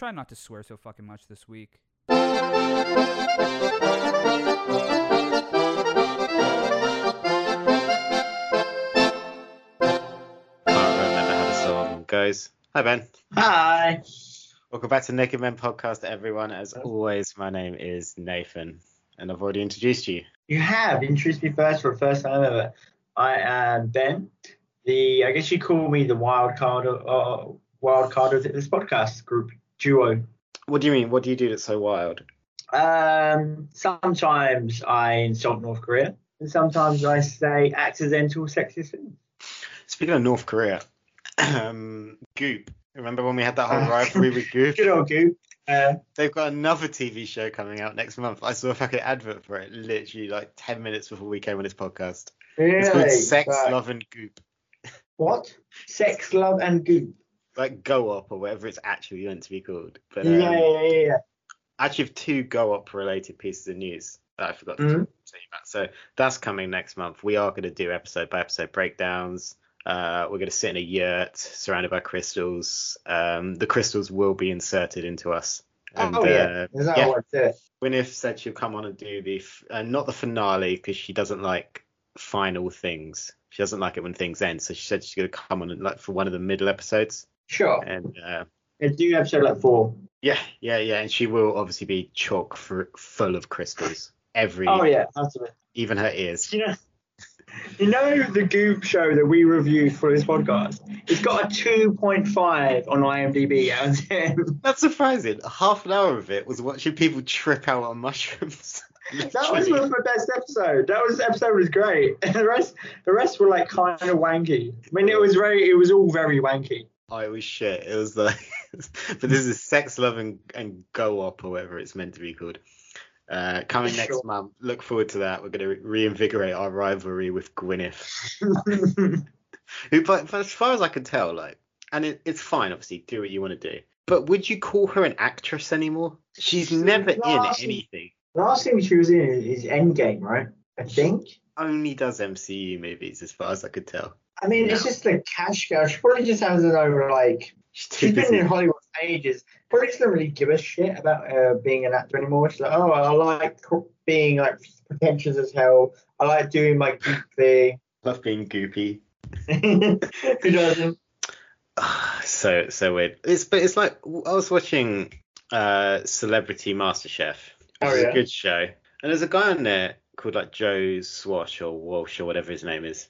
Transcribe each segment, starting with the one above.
Try not to swear so fucking much this week. Can't remember how the song goes. Hi Ben. Hi. Welcome back to Naked Men Podcast, everyone. As always, my name is Nathan, and I've already introduced you. You have introduced me first for the first time ever. I am Ben. The I guess you call me the wild card of uh, wild card of this podcast group duo. What do you mean? What do you do that's so wild? Um, sometimes I insult North Korea, and sometimes I say accidental sexist things. Speaking of North Korea, um, Goop. Remember when we had that whole rivalry with Goop? Good old goop. Uh, They've got another TV show coming out next month. I saw a fucking advert for it literally like 10 minutes before we came on this podcast. really? It's called Sex, Right. Love, and Goop. What? Sex, love, and goop. Like Go Up or whatever it's actually meant to be called. But Yeah, um, yeah, yeah, yeah. Actually have two Go Up related pieces of news that I forgot to Mhm. tell you about. So that's coming next month. We are going to do episode by episode breakdowns. Uh, we're going to sit in a yurt surrounded by crystals. Um, the crystals will be inserted into us. And, oh yeah. uh, Is that yeah. what it is? Gwyneth said she'll come on and do the f- uh, not the finale because she doesn't like final things. She doesn't like it when things end. So she said she's going to come on and like for one of the middle episodes. Sure. And uh, It's due episode like four. yeah, yeah, yeah. And she will obviously be chock for, full of crystals. Every, Oh yeah, absolutely. even her ears. You know, you know the Goop show that we reviewed for this podcast. It's got a 2.5 on IMDb out of 10. That's surprising. Half an hour of it was watching people trip out on mushrooms. That was Literally. the best episode. That was episode was great. And the rest, the rest were like kind of wanky. I mean, it was very, it was all very wanky. I was shit. It was like, but this is sex, love, and, and go up or whatever it's meant to be called. Uh, coming next Sure. month. Look forward to that. We're going to reinvigorate our rivalry with Gwyneth, who, but, as far as I can tell, like, and it, it's fine. Obviously, do what you want to do. But would you call her an actress anymore? She's never in not. anything. Last thing she was in is Endgame, right? I think. Only does MCU movies, as far as I could tell. I mean, it's just the cash cow. She probably just has it over like She's been in Hollywood for ages. Probably doesn't really give a shit about uh, being an actor anymore. She's like, oh, I like being like pretentious as hell. I like doing my geek thing. Love being goopy. Who doesn't? so so weird. It's but it's like I was watching uh Celebrity MasterChef. Which Oh, is yeah? a good show. And there's a guy on there called like Joe Swash or Walsh or whatever his name is.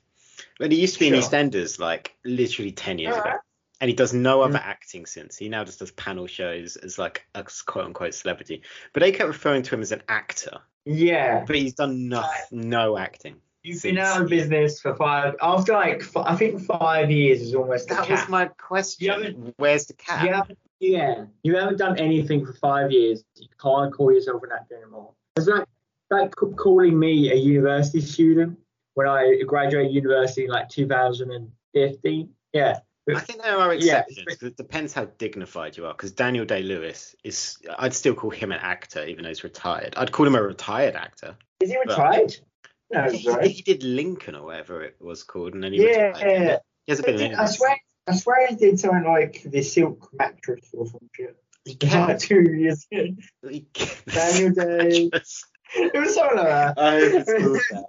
But he used to be in EastEnders like literally ten years ago. And he does no other Mm. acting since. He now just does panel shows as like a quote unquote celebrity. But they kept referring to him as an actor. Yeah. But he's done no, no acting. You've been out of business for five, after like, f- I think five years is almost That cap. was my question. You Where's the cat? You yeah, you haven't done anything for five years. You can't call yourself an actor anymore. It's like like calling me a university student when I graduated university in like 2015. Yeah, I think there are Yeah, exceptions 'cause it depends how dignified you are. Because Daniel Day Lewis is, I'd still call him an actor even though he's retired. I'd call him a retired actor. is he retired? No, He, right. he did Lincoln or whatever it was called, and then he Yeah, retired. yeah. He hasn't been in I swear, I swear he did something like the Silk Mattress or something. He It like two years ago. Daniel Day. It was something like that. I hope it's called that.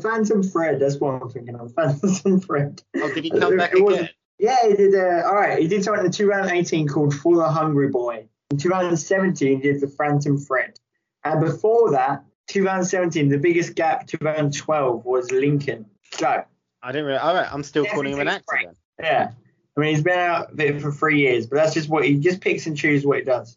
Phantom Fred, that's what I'm thinking of. Phantom Fred. Oh, did he come back again? Yeah, he did. Uh, all right, he did something in 2018 called For the Hungry Boy. In 2017, he did The Phantom Fred. And before that, 2017, the biggest gap, 2012, was Lincoln. So, I didn't really. All right, I'm still calling him an actor then. yeah. I mean, he's been out there for three years, but that's just what he just picks and chooses what he does.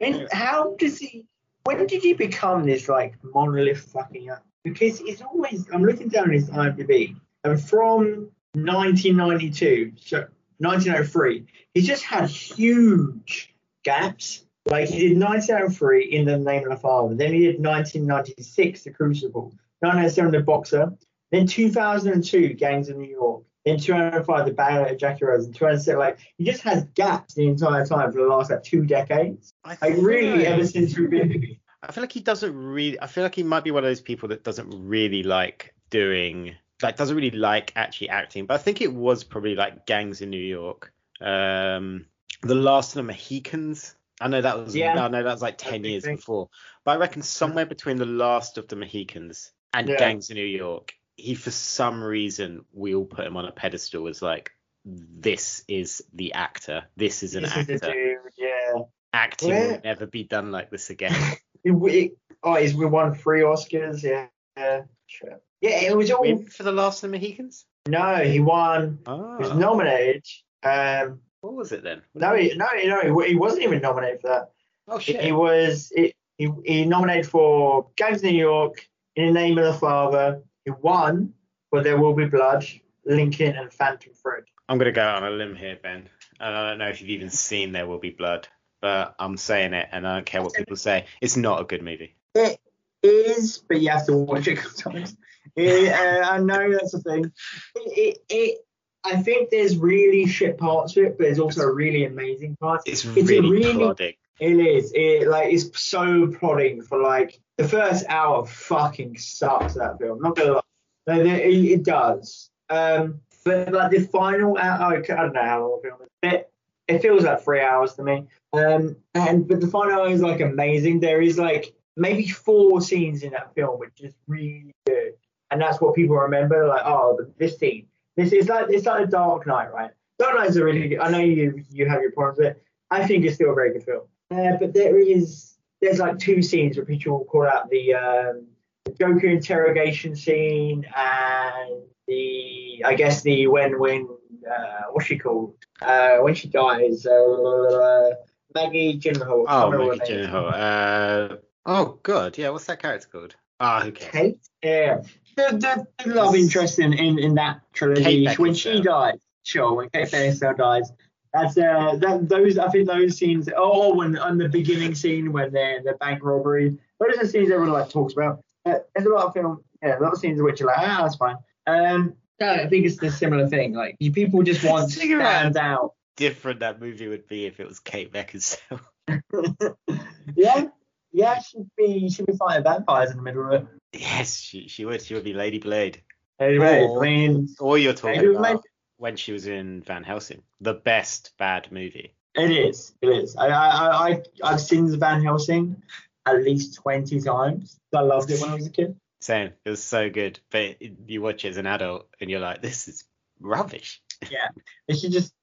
I mean, how does he? When did he become this like monolith fucking up? Because it's always I'm looking down his IMDb, and from 1992, so 1903. He's just had huge gaps. Like he did 1903 in the name of the father. Then he did 1996, The Crucible. 1997, The Boxer. Then 2002, Gangs of New York. Then 2005, The Ballad of Jack and Rose. And 207, like he just has gaps the entire time for the last like two decades. I Like really, ever since we've been. I feel like he doesn't really. I feel like he might be one of those people that doesn't really like doing, like, doesn't really like actually acting. But I think it was probably like Gangs in New York, um, The Last of the Mohicans. I know that was. Yeah. I know that was like ten years thing. before. But I reckon somewhere between The Last of the Mohicans and Yeah. Gangs in New York, he for some reason we all put him on a pedestal as like this is the actor. This is an This is actor. dude, yeah. Acting Where- will never be done like this again. It, it, oh, he's we won three Oscars. Yeah, yeah, sure. Yeah, it was all. Win for The Last of the Mohicans? No, he won. Oh, He was nominated. Um, what was it then? no, he, no, no, he, he wasn't even nominated for that. Oh He, shit! he was. He, he, he nominated for Gangs of New York, In the Name of the Father. He won for There Will Be Blood, Lincoln, and Phantom Thread. I'm gonna go out on a limb here, Ben. And I don't know if you've even seen There Will Be Blood, but I'm saying it, and I don't care what people say. It's not a good movie. It is, but you have to watch it a couple times. It, uh, I know that's the thing. It, it, it, I think there's really shit parts to it, but there's also a really amazing parts. It's a really, really- plodding. It is. It like it's so plodding for like the first hour. Fucking sucks that film. Not gonna lie. Like, it, it does. Um, but like the final hour, I don't know how long the film is. It, it feels like three hours to me. Um, and but the final hour is like amazing. There is like maybe four scenes in that film which is really good, and that's what people remember. Like, oh, this scene. This is like it's like a Dark Knight, right? Dark Knight's a really good. I know you you have your problems with it. I think it's still a very good film. Uh, but there is there's like two scenes where people call out the um, the Joker interrogation scene and the I guess the when when uh, what's she called uh, when she dies uh, Maggie Gyllenhaal. Oh, Maggie. Gyllenhaal. Uh, oh god, yeah. What's that character called? Ah, who cares? Kate. Yeah, the, the, the love interest in, in, in that trilogy when she dies. Sure, when Kate Beckinsale dies. That's uh, that, those I think those scenes. Oh, when on the beginning scene when they're the bank robbery. Those are scenes everyone like talks about. Uh, there's a lot of film, yeah, a lot of scenes which are like, ah, that's fine. Um, yeah, I think it's the similar thing. Like you people just want Think about- stand out. Different that movie would be if it was Kate Beckinsale. yeah, yeah, she'd be she'd be fighting vampires in the middle of it. yes, she she would. She would be Lady Blade. Anyway, Or- I mean, Or you're talking Maybe about like- when she was in Van Helsing, the best bad movie. It is. It is. I I I I've seen Van Helsing at least twenty times. I loved it when I was a kid. Same. It was so good, but you watch it as an adult and you're like, this is rubbish. Yeah, it's just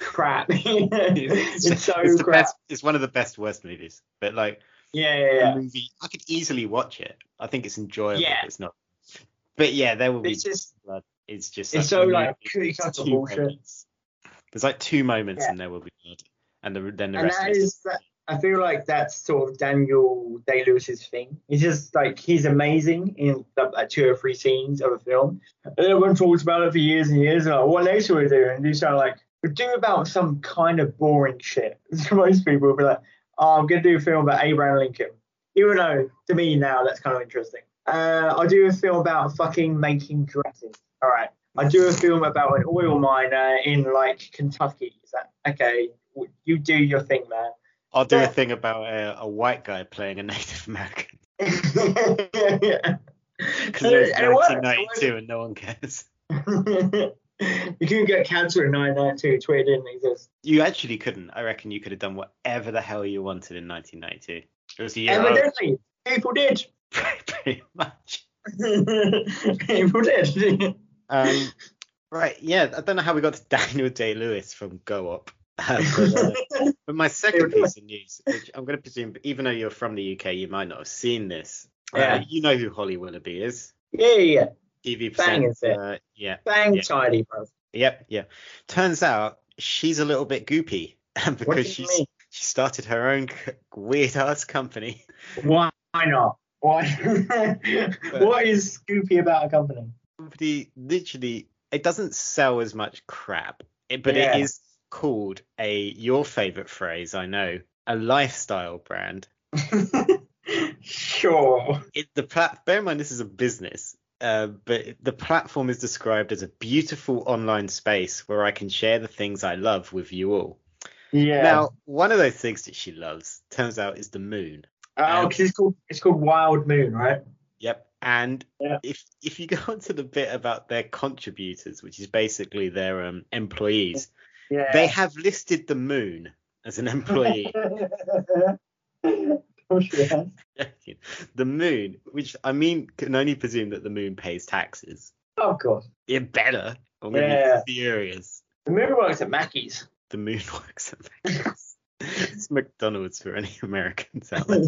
crap. it's so it's crap. best. It's one of the best worst movies. But like Yeah, yeah, yeah. movie, I could easily watch it. I think it's enjoyable. Yeah. It's not. But yeah, there will be It's just blood. It's just it's so like It's cutter two bullshit. moments. There's like two moments Yeah. and there will be blood, and the, then the And rest that it is that. I feel like that's sort of Daniel Day Lewis's thing. He's just like he's amazing in like two or three scenes of a film. And everyone talks about it for years and years. Like, what next will we do? And you sound like do about some kind of boring shit. Most people will be like, "Oh, I'm gonna do a film about Abraham Lincoln," even though to me now that's kind of interesting. Uh, I'll do a film about fucking making dresses. All right. I do a film about an oil miner in like Kentucky. Is that okay? You do your thing, man. I'll do Yeah. a thing about a, a white guy playing a Native American yeah. because it was And it worked, it 1992 and no one cares. you couldn't get cancer in 992. Twitter didn't exist. You actually couldn't. I reckon you could have done whatever the hell you wanted in 1992. It was a year old, Evidently, people did. pretty much. people did. Um, right, yeah. I don't know how we got to Daniel Day Lewis from Go Up. Uh, but, uh, but my second piece of news, which I'm going to presume, even though you're from the UK, you might not have seen this. Uh, Yeah. you know who Holly Willoughby is. yeah, yeah, yeah. TV Bang, is it? presenter. Yeah. Bang Yeah. tidy, bro. Yep. Yeah. Turns out she's a little bit goopy because you she's mean? she started her own weird ass company. Why not? Why? what is Scoopy about a company? Company literally, it doesn't sell as much crap. But Yeah. it is called a your favorite phrase, I know, a lifestyle brand. sure. It, the plat- bear in mind this is a business, uh, but the platform is described as a beautiful online space where I can share the things I love with you all. Yeah. Now, one of those things that she loves turns out is the moon. oh, 'cause it's called it's called Wylde Moon, right? Yep. And Yeah. if if you go onto the bit about their contributors, which is basically their um, employees, Yeah. they have listed the moon as an employee. course, yeah. the moon, which I mean, can only presume that the moon pays taxes. Oh, of course. It better. I'm gonna Yeah. be furious. The movie works at Maccy's. The moon works at McDonald's. it's McDonald's for any Americans out there.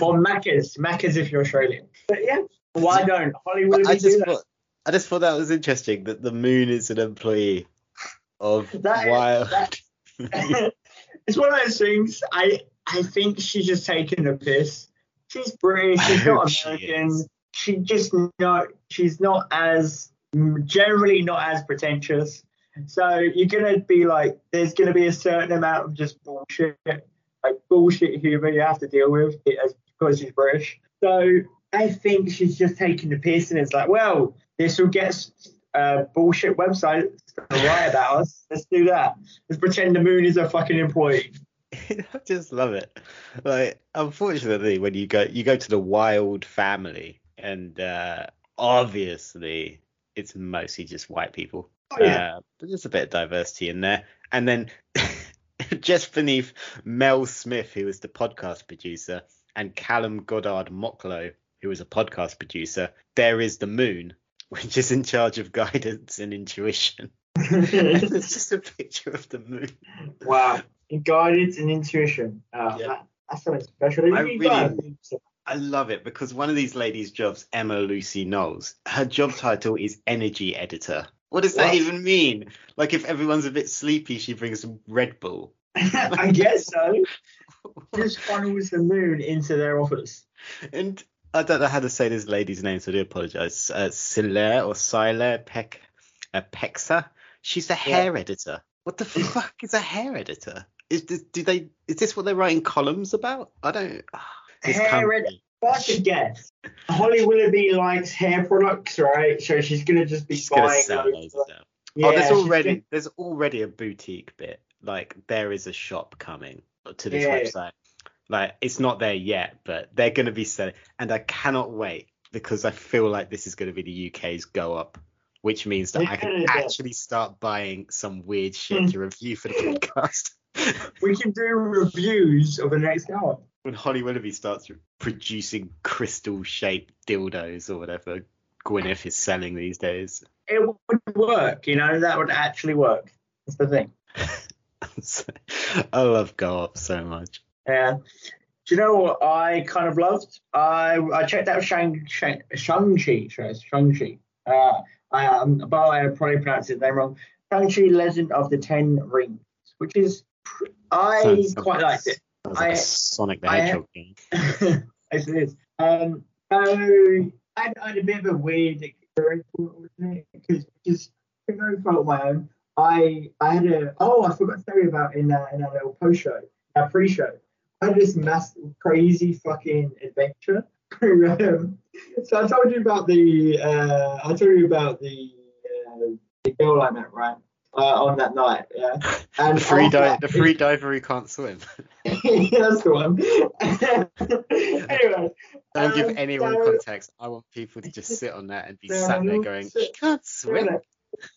Or Macca's. Macca's if you're Australian. But yeah, why don't Hollywood I do just that? thought I just thought that was interesting that the moon is an employee of That is- Wild. that- it's one of those things. I I think she's just taking a piss. She's British. She's not American. is. She just not. She's not as generally not as pretentious. So you're gonna be like, there's gonna be a certain amount of just bullshit, like bullshit humor you have to deal with it- as because she's British. So I think she's just taking the piss, and it's like, well, this will get uh, bullshit websites to lie about us. Let's do that. Let's pretend the moon is a fucking employee. I just love it. Like, unfortunately, when you go you go to the Wylde family, and uh, obviously it's mostly just white people. Oh, yeah. Uh, but there's a bit of diversity in there. And then just beneath Mel Smith, who was the podcast producer, and Callum Goddard Mocklow, who was a podcast producer, there is the moon, which is in charge of guidance and intuition. it's just a picture of the moon. wow. Guidance and intuition. Oh, Yeah. that, that's something special. I really- gotta think so. I love it because one of these ladies' jobs, Emma Lucy Knowles, her job title is energy editor. What does that even mean? Like if everyone's a bit sleepy, she brings some Red Bull. I guess so. Just funnels the moon into their office. And I don't know how to say this lady's name, so I do apologize. Uh, Silaire or Silaire Peck, uh, Pexa. She's a hair editor. What the fuck is a hair editor? Is this, do they? Is this what they're writing columns about? I don't. this Hair. If I could guess, Holly Willoughby likes hair products, right? So she's gonna just be She's buying those. loads. Yeah, oh, there's already gonna- there's already a boutique bit. Like there is a shop coming to this Yeah. website. Like it's not there yet, but they're going to be selling, and I cannot wait because I feel like this is going to be the UK's go up, which means that I can actually start buying some weird shit hmm. to review for the podcast. We can do reviews of the next go up. when Holly Willoughby starts producing crystal shaped dildos or whatever Gwyneth is selling these days. It would work, you know, that would actually work. That's the thing. I love Go Up so much. Yeah. Do you know what I kind of loved? I I checked out Shang Shang Shang-Chi, Shang-Chi. Uh, I um, but I probably pronounced his name wrong. Shang-Chi Legend of the Ten Rings, which is pr- I Sounds- quite liked it. Like I- a Sonic the Hedgehog game. yes, it is. Um, so I had, I had a bit of a weird experience with it because just for no fault of my own. I I had a oh I forgot to tell you about in uh, in our little post show, our pre-show. I had this mass crazy fucking adventure. um, so I told you about the uh, I told you about the uh, the girl I met right uh, on that night. Yeah, and the free di- the free diver who can't swim. That's the one. anyway, Don't give Um, anyone so- context. I want people to just sit on that and be sat there going, "She can't swim." enough.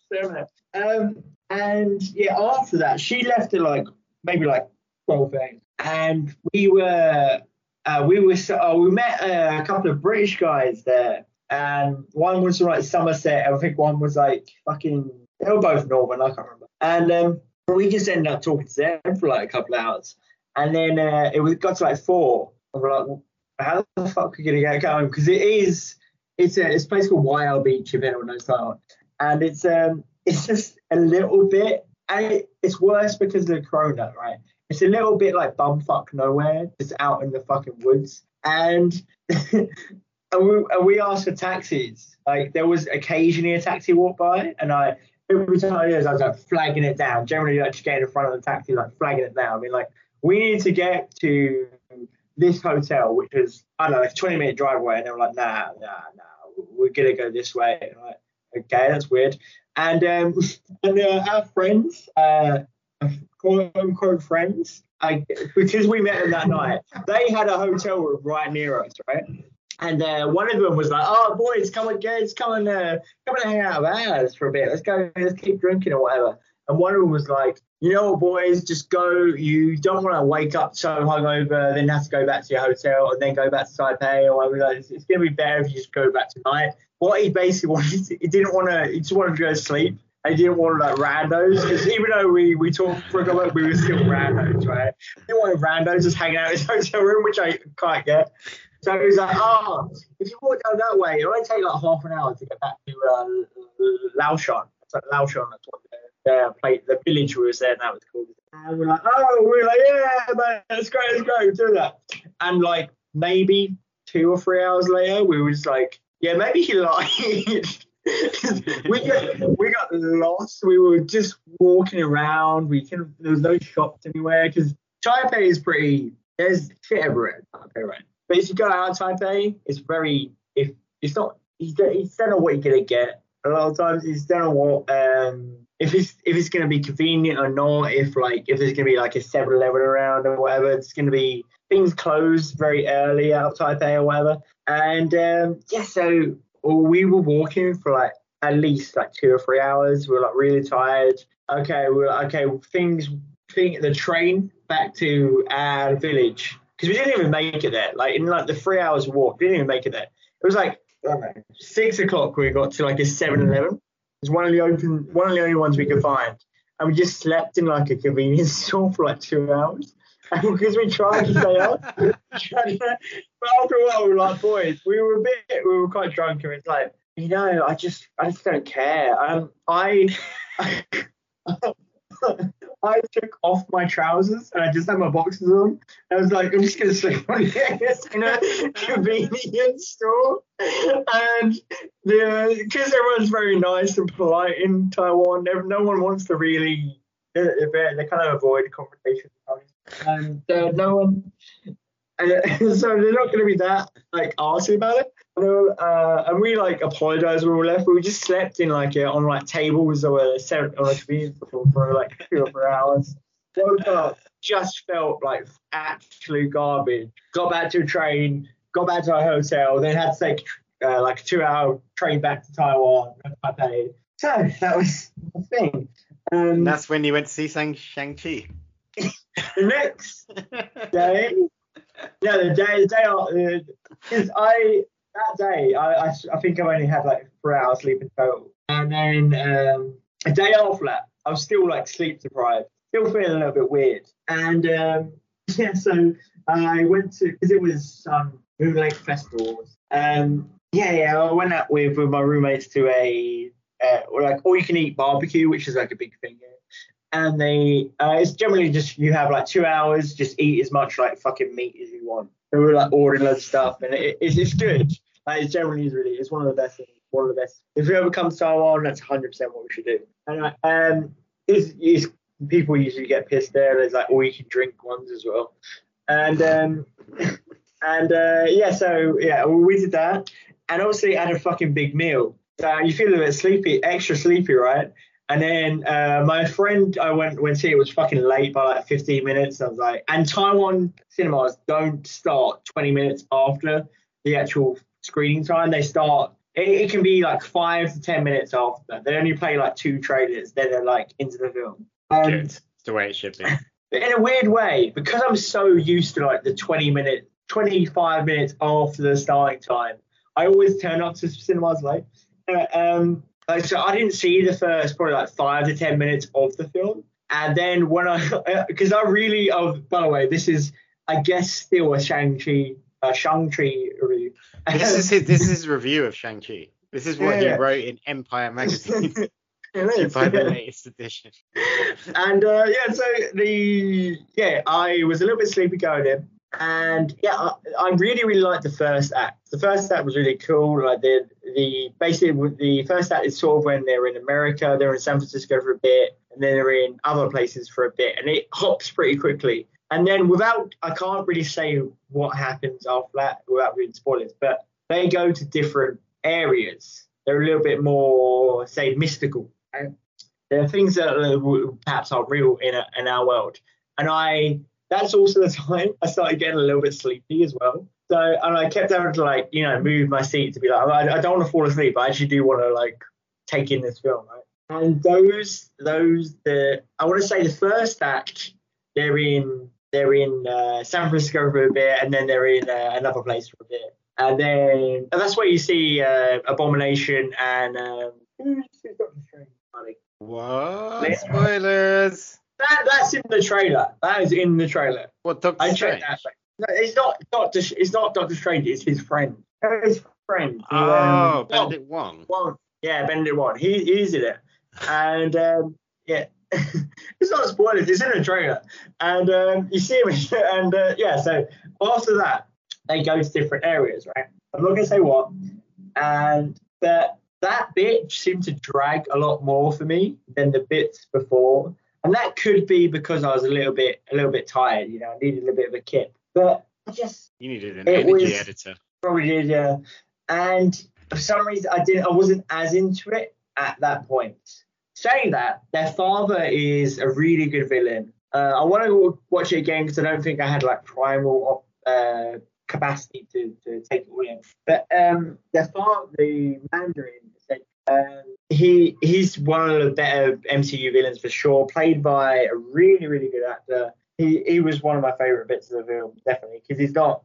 Fair enough. Um, and yeah, after that, she left at like maybe like twelve a.m. and we were uh, we were oh, we met uh, a couple of British guys there, and one was from like Somerset. and I think one was like fucking. They were both Northern. I can't remember. And um, we just ended up talking to them for like a couple of hours, and then uh, it was got to like four. And we're like, well, how the fuck are we gonna get going? Because it is. It's a, it's a place called Wild Beach, if anyone knows that. And it's um it's just a little bit and it, it's worse because of the corona, right? It's a little bit like bumfuck nowhere, just out in the fucking woods. And and we, and we asked for taxis. Like there was occasionally a taxi walk by, and I every time it is, I was like flagging it down. Generally, like just getting in front of the taxi, like flagging it down. I mean, like we need to get to this hotel, which is I don't know, like a 20 minute drive away, and they were like, nah, nah, nah, we're gonna go this way. And I'm like, okay, that's weird. And um, and uh, our friends, uh, quote unquote friends, I, because we met them that night, they had a hotel room right near us, right? And uh, one of them was like, "Oh, boys, come on, guys, come and uh, come and hang out with us for a bit. Let's go, let's keep drinking or whatever." And one of them was like, "You know what, boys, just go. You don't want to wake up so hungover, then have to go back to your hotel and then go back to Taipei or whatever. Like, it's, it's gonna be better if you just go back tonight." What he basically wanted, he didn't want to, he just wanted to go to sleep. I didn't want like randos because even though we we talked for a couple, we were still randos, right? I didn't want randos just hanging out in his hotel room, which I can't get. So he was like, oh, if you walk down that way, it only take like half an hour to get back to uh, Laoshan. It's like Laoshan, that's what the, the, place, the village we was there, that was called. And we're like, oh, we're like, yeah, man, let's go, let's go, do that. And like maybe two or three hours later, we was like, yeah, maybe he lied. we got we got lost. We were just walking around. We can there was no shops anywhere because Taipei is pretty. There's shit everywhere. Taipei, right? But if you go out Taipei, it's very if it's not you don't, don't know what you're gonna get. A lot of times you don't know what um if it's if it's gonna be convenient or not. If like if there's gonna be like a 7-Eleven around or whatever, it's gonna be things close very early out of Taipei or whatever. And um, yeah, so we were walking for like at least like two or three hours. We were like really tired. Okay, we were okay. Things, thing, the train back to our village because we didn't even make it there. Like in like the three hours walk, we didn't even make it there. It was like six o'clock. We got to like a 7-Eleven. It's one of the open, one of the only ones we could find, and we just slept in like a convenience store for like two hours. Because we tried to stay up, but after a while we were like, boys, we were a bit, we were quite drunk, and it's like, you know, I just, I just don't care. Um, I. I took off my trousers and I just had my boxers on. I was like, I'm just gonna sleep on this in a convenience store. And the because everyone's very nice and polite in Taiwan, no one wants to really they, they kind of avoid confrontation. And uh, no one, and so they're not going to be that like arsy about it. Uh, and we like apologized when we left. But we just slept in like uh, on like tables or seven on a convenience store for like two or three hours. Woke up, just felt like absolute garbage. Got back to a train, got back to our hotel, then had to take uh, like a two-hour train back to Taiwan. Taipei. So that was the thing. Um, that's when you went to see Shang Chi. the next day, yeah, the day, the day because uh, I that day, I, I, I think I only had like three hours sleep in total. And then um, a day after that, I was still like sleep deprived, still feeling a little bit weird. And um, yeah, so I went to because it was um, Moon Lake Festival. Um, yeah, yeah, I went out with, with my roommates to a uh, like all you can eat barbecue, which is like a big thing here. And they, uh, it's generally just you have like two hours, just eat as much like fucking meat as you want. So we were like ordering loads of stuff, and it, it's, it's good. Like, it generally is really, it's one of the best things. One of the best. If we ever come to Taiwan, that's 100% what we should do. And um, is is people usually get pissed there. There's like all you can drink ones as well. And um, and uh, yeah, so yeah, we did that, and obviously had a fucking big meal. So you feel a bit sleepy, extra sleepy, right? And then uh, my friend, I went went see it was fucking late by like 15 minutes. I was like, and Taiwan cinemas don't start 20 minutes after the actual screening time. They start. It, it can be like five to 10 minutes after. They only play like two trailers. Then they're like into the film. And it's the way it should be. in a weird way, because I'm so used to like the 20 minute, 25 minutes after the starting time, I always turn up to cinemas late. Uh, um, like, so I didn't see the first probably like five to ten minutes of the film, and then when I, because I really, oh, by the way, this is I guess still a Shang Chi, uh, Shang Chi review. This is his, this is his review of Shang Chi. This is what yeah. he wrote in Empire magazine. By the latest edition. And uh, yeah, so the yeah, I was a little bit sleepy going in, And yeah, I, I really really liked the first act. The first act was really cool. Like the the basically the first act is sort of when they're in America, they're in San Francisco for a bit, and then they're in other places for a bit, and it hops pretty quickly. And then without, I can't really say what happens after that without reading spoilers, but they go to different areas. They're a little bit more, say, mystical. And there are things that uh, perhaps are real in, a, in our world. And I, that's also the time I started getting a little bit sleepy as well. So, and I kept having to like, you know, move my seat to be like, I, I don't want to fall asleep. I actually do want to like take in this film, right? And those, those, the, I want to say the first act, they're in, they're in uh, San Francisco for a bit, and then they're in uh, another place for a bit, and then and that's where you see uh, Abomination and um, who's Doctor Strange? Funny. What? Spoilers. That that's in the trailer. That is in the trailer. What Doctor I Strange? checked that. No, it's not Doctor. It's not Doctor Strange. It's his friend. His friend. Oh, um, Benedict Wong. Wong. Yeah, Benedict Wong. He he's in it, and um, yeah, it's not spoilers. It's in the trailer, and um, you see him, and uh, yeah. So after that, they go to different areas, right? I'm not gonna say what, and that that bit seemed to drag a lot more for me than the bits before, and that could be because I was a little bit a little bit tired. You know, I needed a little bit of a kick, but I just You needed an energy was- editor. Probably did, yeah. And for some reason, I didn't. I wasn't as into it at that point. Saying that, their father is a really good villain. Uh, I want to watch it again because I don't think I had like primal uh, capacity to, to take it all in. But um, their father, the Mandarin, said, um, he he's one of the better MCU villains for sure. Played by a really really good actor. He he was one of my favorite bits of the film, definitely, because he's not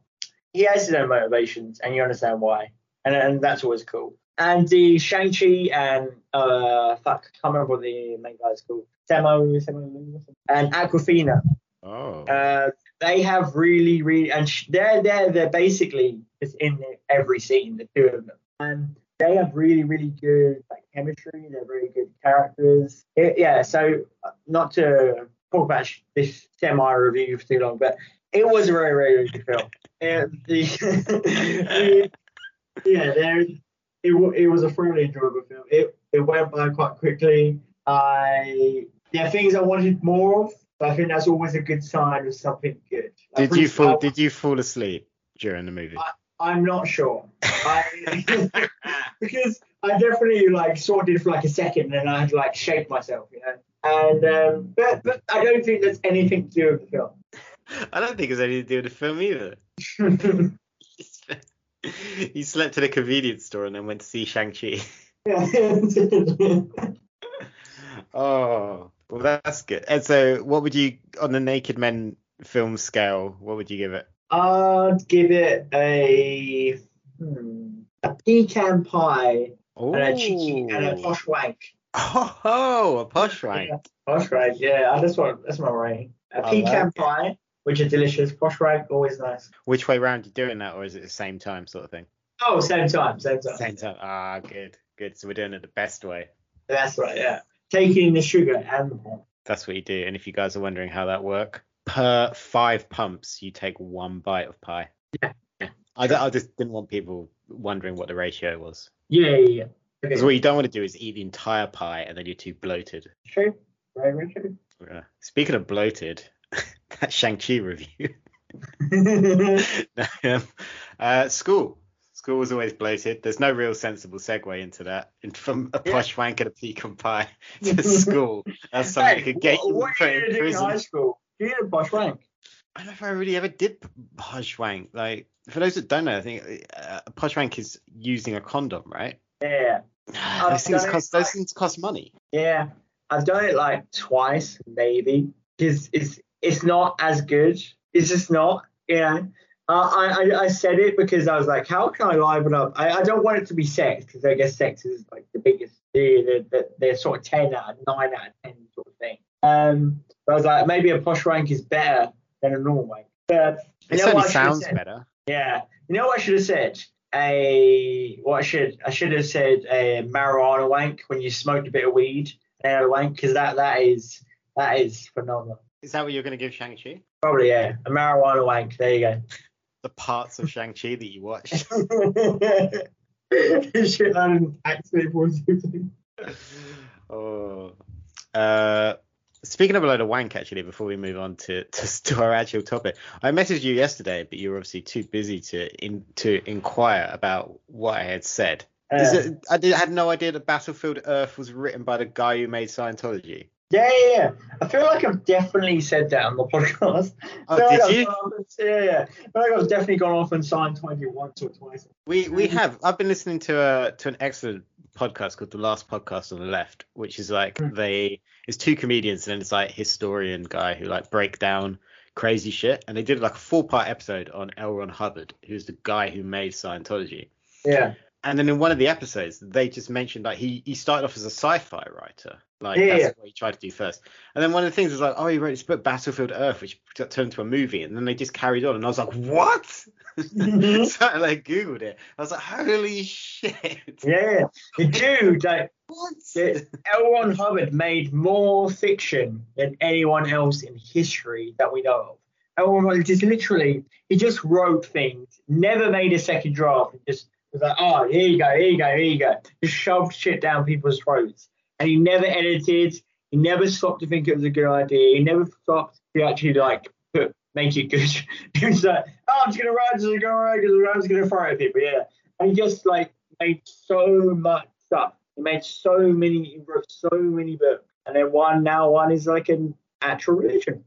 he has his own motivations and you understand why. And, and that's always cool. And the Shang-Chi and uh fuck, I can't remember what the main guy's called. Samo and Awkwafina. Oh. Uh, they have really, really, and sh- they're they're they're basically just in every scene, the two of them, and they have really, really good like chemistry. They're very good characters. It- yeah. So not to talk about sh- this semi review for too long, but it was a very, very good film. And the, yeah, there. It, it was a thoroughly enjoyable film. It it went by quite quickly. I there are things I wanted more of, but I think that's always a good sign of something good. Like, did you fall? Did you fall asleep during the movie? I'm not sure. I, because I definitely like sort it for like a second and then I had to like shake myself, you know. And um, but but I don't think there's anything to do with the film. I don't think it's anything to do with the film either. he slept in a convenience store and then went to see Shang-Chi. Oh, well, that's good. And so, what would you, on the Naked Men film scale, what would you give it? I'd give it a hmm, a pecan pie Oh, and a cheeky and a posh wank. oh, a posh rank. Posh wank, yeah, that's what that's my rating. A I pecan like pie, which are delicious. Posh wank, always nice. Which way round you doing that, or is it the same time sort of thing? Oh, same time, same time. Same time. Ah, good, good. So we're doing it the best way. That's right, yeah. Taking the sugar and the pie. That's what you do. And if you guys are wondering how that work, per five pumps, you take one bite of pie. Yeah, yeah. I, d- I just didn't want people wondering what the ratio was. Yeah, yeah, yeah. Because Okay. what you don't want to do is eat the entire pie and then you're too bloated. True. Very, very true. Yeah. Speaking of bloated, that Shang-Chi review. um, uh, school. School was always bloated. There's no real sensible segue into that. In, from a Yeah. posh wank and a pecan pie to school. That's something that could get what, you what in in high prison. school? You a posh rank. I don't know if I really ever did p- posh wank. Like, for those that don't know, I think uh, a posh wank is using a condom, right? Yeah, those things cost those things cost money. yeah. I've done it like twice, maybe. Because it's it's not as good. It's just not. Yeah. Uh, I, I I said it because I was like, how can I liven up? I, I don't want it to be sex because I guess sex is like the biggest, the, the, the, the sort of ten out of nine out of ten sort of thing. Um, but I was like, maybe a posh rank is better than a normal wank. But you It know certainly what I should have sounds said? better. Yeah. You know what I should have said? A what I should I should have said a marijuana wank when you smoked a bit of weed and had a wank because that that is that is phenomenal. Is that what you're going to give Shang-Chi? Probably yeah. A marijuana wank. There you go. The parts of Shang Chi that you watched. Shit, I didn't actually was using. oh. Uh, speaking of a load of wank, actually, before we move on to, to, to our actual topic, I messaged you yesterday, but you were obviously too busy to in, to inquire about what I had said. Is Uh, it, I, did, I had no idea that Battlefield Earth was written by the guy who made Scientology. Yeah, yeah, yeah. I feel like I've definitely said that on the podcast. Oh, I feel like did I've you? gone yeah, yeah. I feel like I've definitely gone off and Scientology once or twice. We we have. I've been listening to a to an excellent podcast called The Last Podcast on the Left, which is like Mm. they it's two comedians and then it's like historian guy who like break down crazy shit. And they did like a four part episode on L. Ron Hubbard, who's the guy who made Scientology. Yeah. And then in one of the episodes, they just mentioned like he he started off as a sci-fi writer, like Yeah, that's what he tried to do first. And then one of the things was like, oh, he wrote this book Battlefield Earth, which got turned into a movie, and then they just carried on, and I was like, what? Mhm. so I like googled it. I was like, holy shit! Yeah. The dude, like, What? the- L. Ron Hubbard made more fiction than anyone else in history that we know of. Hubbard just literally, he just wrote things, never made a second draft, and just was like, oh, here you go, here you go, here you go. Just shoved shit down people's throats. And he never edited, he never stopped to think it was a good idea, he never stopped to actually, like, put, make it good. he was like, oh, I'm just going to write, just to write, I'm just to throw people, yeah. And he just, like, made so much stuff. He made so many, he wrote so many books, and then one now one is like an actual religion.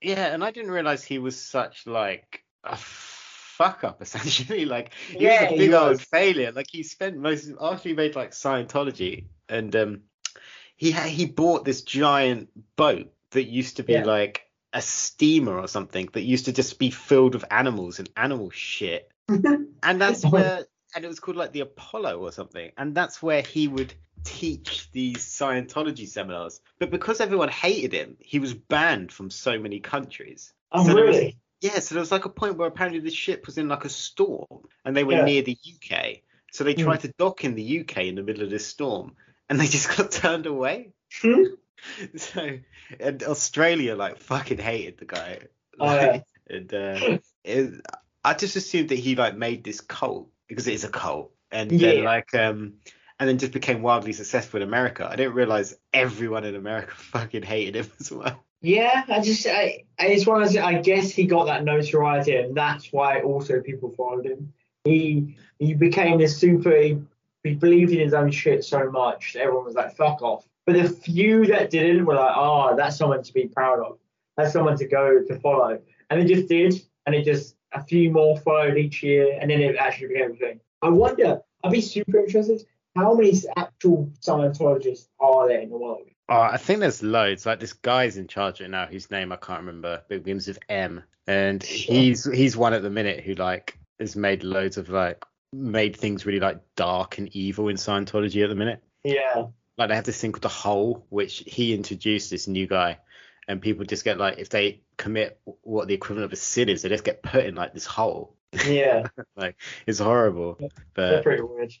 Yeah, and I didn't realize he was such like a fuck up essentially. Like he Yeah, was a big old failure. Like he spent most after he made like Scientology, and um, he ha- he bought this giant boat that used to be Yeah. like a steamer or something that used to just be filled with animals and animal shit. And that's where, and it was called like the Apollo or something. And that's where he would teach these Scientology seminars. But because everyone hated him, he was banned from so many countries. Oh, So was- really? Yeah, so there was like a point where apparently the ship was in like a storm and they were Yeah. near the UK. So they Hmm. tried to dock in the UK in the middle of this storm and they just got turned away. Hmm? So, and Australia like fucking hated the guy. Oh, yeah. And uh, it, I just assumed that he like made this cult because it is a cult, and then Yeah. like um, and then just became wildly successful in America. I didn't realize everyone in America fucking hated him as well. Yeah, I just, I, I just want to say, I guess he got that notoriety, and that's why also people followed him. He he became this super. He, he believed in his own shit so much everyone was like, "Fuck off." But the few that didn't were like, "Oh, that's someone to be proud of. That's someone to go to follow." And they just did, and it just a few more followed each year, and then it actually became a thing. I wonder. I'd be super interested. How many actual Scientologists are there in the world? Oh, I think there's loads. Like this guy's in charge right now, whose name I can't remember, but it begins with M, and he's he's one at the minute who like has made loads of like made things really like dark and evil in Scientology at the minute. Yeah. like they have this thing called the hole, which he introduced this new guy, and people just get like if they commit what the equivalent of a sin is, they just get put in like this hole. Yeah. Like it's horrible. They're pretty weird.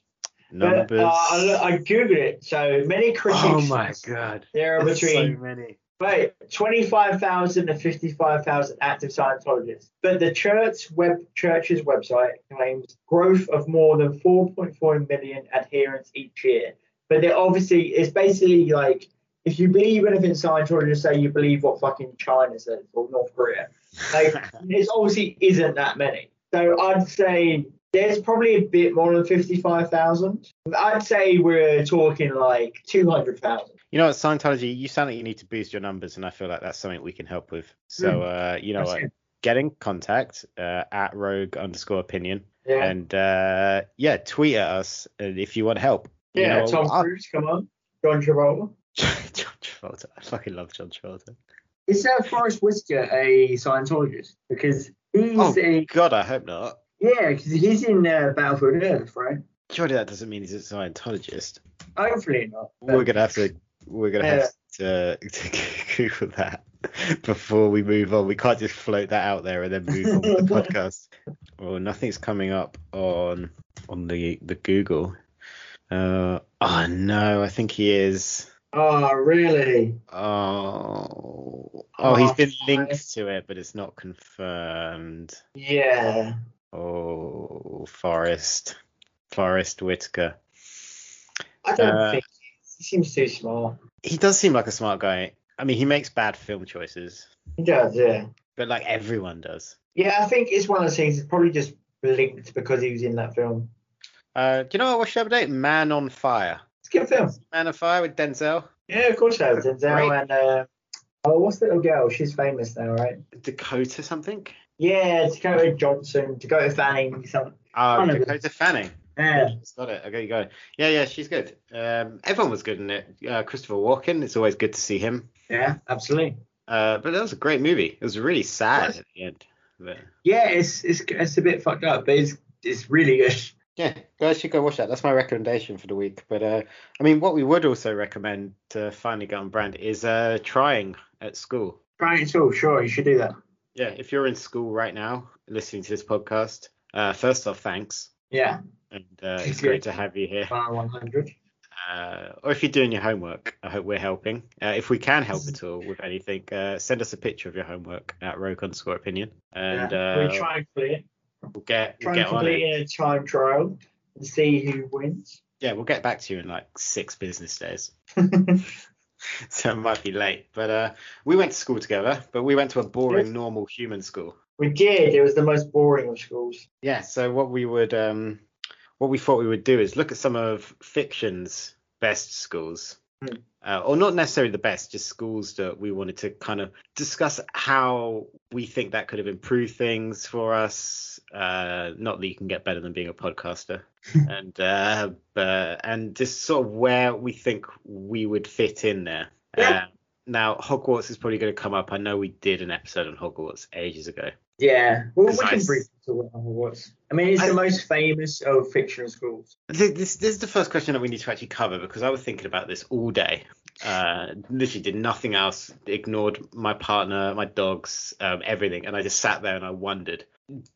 Numbers. But, uh, I, I googled it. So many critics. oh my god. There are between so many. wait, 25,000 to 55,000 active Scientologists. But the church web church's website claims growth of more than 4.4 million adherents each year. But they're obviously it's basically like if you believe anything Scientologists say you believe what fucking China says or North Korea. Like it obviously isn't that many. So I'd say there's probably a bit more than 55,000. I'd say we're talking like 200,000. You know what, Scientology, you sound like you need to boost your numbers, and I feel like that's something we can help with. So, uh, you know what, get in contact uh, at rogue underscore opinion, Yeah. and uh, yeah, tweet at us uh, if you want help. You yeah, know, Tom Cruise, come on. John Travolta. John Travolta. I fucking love John Travolta. Is uh, Forest Whitaker a Scientologist? Because he's Oh. a God, I hope not. Yeah, because he's in uh, Battlefield Earth, right? Surely that doesn't mean he's a Scientologist. Hopefully not. We're gonna have to. We're gonna have to, to Google that before we move on. We can't just float that out there and then move on with the podcast. Well, nothing's coming up on on the the Google. Uh, oh no, I think he is. Oh, really? Oh, oh, he's Oh, been Forest. linked to it, but it's not confirmed. Yeah. Oh, Forest, Forest Whitaker. I don't Uh, think he seems too small. He does seem like a smart guy. I mean, he makes bad film choices, He does, yeah. but like everyone does. Yeah, I think it's one of those things. It's probably just linked because he was in that film. Uh, do you know what I watched the other day? Man on Fire. It's a good film. Man on Fire with Denzel. Yeah, of course. Denzel Great. and uh, oh, what's the little girl? She's famous now, right? Dakota something. Yeah, Dakota Johnson, Dakota Fanning, something. Oh, One of Dakota Fanning. Yeah, Got it. Okay, you got it. Yeah, yeah, she's good. Um, everyone was good in it. Uh, Christopher Walken. It's always good to see him. yeah, absolutely. Uh, but that was a great movie. It was really sad at the end. But Yeah, it's it's it's a bit fucked up, but it's it's really good. yeah, guys should go watch that. That's my recommendation for the week. But uh, I mean, what we would also recommend to finally get on brand is uh, trying at school. Brian, it's all sure you should do that. Yeah, if you're in school right now listening to this podcast, uh, first off, thanks. Yeah, And uh, it's great to have you here. Bar 100. Uh, or if you're doing your homework, I hope we're helping. Uh, if we can help at all with anything, uh, send us a picture of your homework at rogue underscore opinion, and yeah. uh, we try and complete, we'll get we'll try and get on complete it. a time trial and see who wins. Yeah, we'll get back to you in like six business days. so it might be late, but uh, we went to school together, but we went to a boring, normal human school. we did. It was the most boring of schools. Yeah. So what we would, um, what we thought we would do is look at some of fiction's best schools, Hmm. uh, or not necessarily the best, just schools that we wanted to kind of discuss how we think that could have improved things for us. Uh, not that you can get better than being a podcaster, and uh, but, and just sort of where we think we would fit in there. Yeah. Uh, now Hogwarts is probably going to come up. I know we did an episode on Hogwarts ages ago. Yeah, well, we can briefly talk about Hogwarts. I mean, it's I- the most famous of fictional schools. This, this, this is the first question that we need to actually cover because I was thinking about this all day. Uh, literally did nothing else, ignored my partner, my dogs, um, everything, and I just sat there and I wondered: